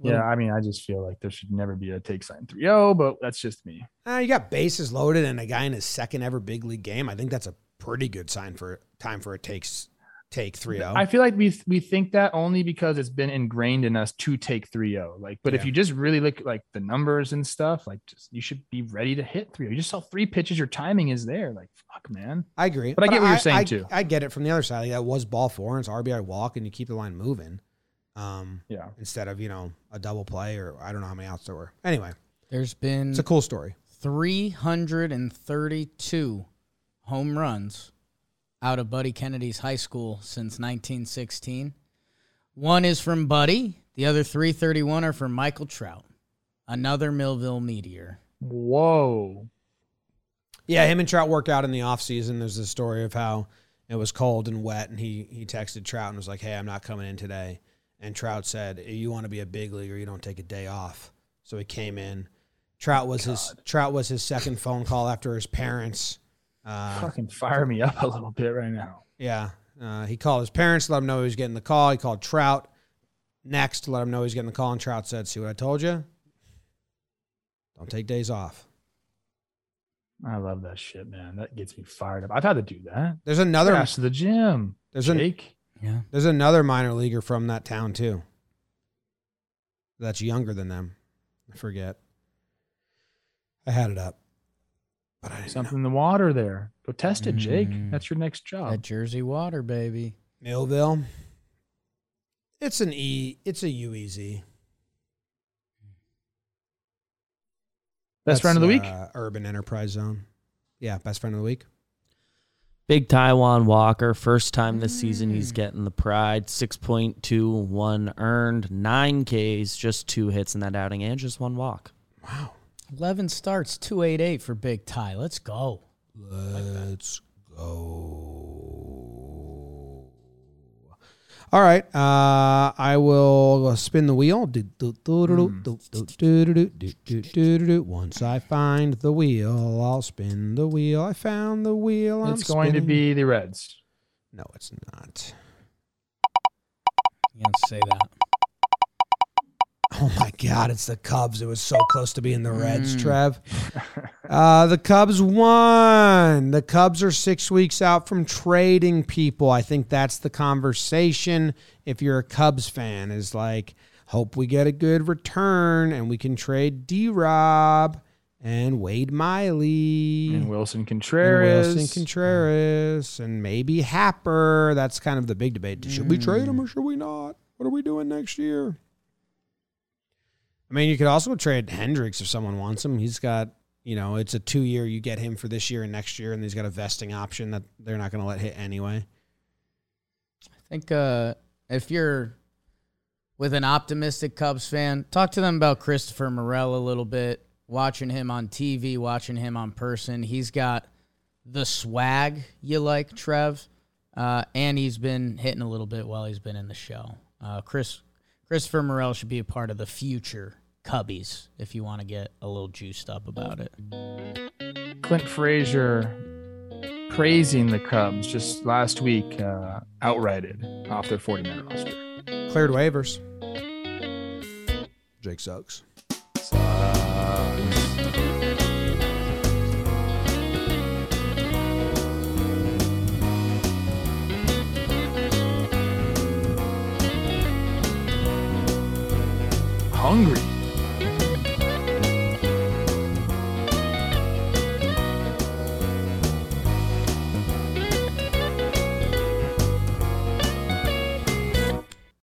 Yeah, I mean, I just feel like there should never be a take sign 3-0, but that's just me. Uh, you got bases loaded and a guy in his second ever big league game. I think that's a pretty good sign for time for a takes take oh. 3-0. I feel like we we think that only because it's been ingrained in us to take 3-0. Like, but if you just really look like the numbers and stuff, like just you should be ready to hit 3 You just saw three pitches, your timing is there. Like, fuck, man. I agree. But I get what you're saying, I- too. I get it from the other side. Like, that was ball four and it's RBI walk and you keep the line moving. Um, Yeah. instead of, you know, a double play or I don't know how many outs there were. Anyway, There's been it's a cool story. 332 home runs out of Buddy Kennedy's high school since 1916. One is from Buddy, the other 331 are from Michael Trout, another Millville Meteor. Whoa. Yeah, him and Trout work out in the offseason. There's this story of how it was cold and wet, and he he texted Trout and was like, "Hey, I'm not coming in today." And Trout said, "You want to be a big leaguer, you don't take a day off." So he came in. Trout was his Trout was his second phone call after his parents. Uh, Fucking fire me up a little bit right now. yeah, uh, he called his parents, let him know he was getting the call. He called Trout next let him know he was getting the call, and Trout said, "See what I told you? Don't take days off." I love that shit, man. That gets me fired up. I've had to do that. There's another Crash to the gym. there's an, Jake. Yeah. There's another minor leaguer from that town too. That's younger than them. I forget. I had it up, but I didn't Something in the water there. Go test it, Jake. Mm. That's your next job. That Jersey water, baby. Millville. It's an E. It's a UEZ. Best friend of the week. Uh, Urban Enterprise Zone. Yeah, best friend of the week. Big Taijuan Walker, first time this season he's Mm. getting the pride. 6.21 earned, nine Ks, just two hits in that outing, and just one walk. Wow. 11 starts, 288 for Big Ty. Let's go. Let's go. All right. Uh, I will spin the wheel. Once I find the wheel, I'll spin the wheel. I found the wheel. I'm it's going to be the Reds. No, it's not. You can say that. Oh my God, it's the Cubs. It was so close to being the Reds, Trev. Uh, the Cubs won. The Cubs are six weeks out from trading people. I think that's the conversation. If you're a Cubs fan, is like, hope we get a good return and we can trade D Rob and Wade Miley And Willson Contreras, and. Willson Contreras and maybe Happer. That's kind of the big debate. Should we trade him or should we not? What are we doing next year? I mean, you could also trade Hendricks if someone wants him. He's got, you know, it's a two year. You get him for this year and next year, and he's got a vesting option that they're not going to let hit anyway. I think uh, if you're with an optimistic Cubs fan, talk to them about Christopher Morel a little bit. Watching him on TV, watching him on person, he's got the swag you like, Trev, uh, and he's been hitting a little bit while he's been in the show. Uh, Chris Christopher Morel should be a part of the future Cubbies if you want to get a little juiced up about it. Clint Frazier praising the Cubs just last week, uh, outrighted off their 40 man roster. Cleared waivers. Jake sucks. hungry.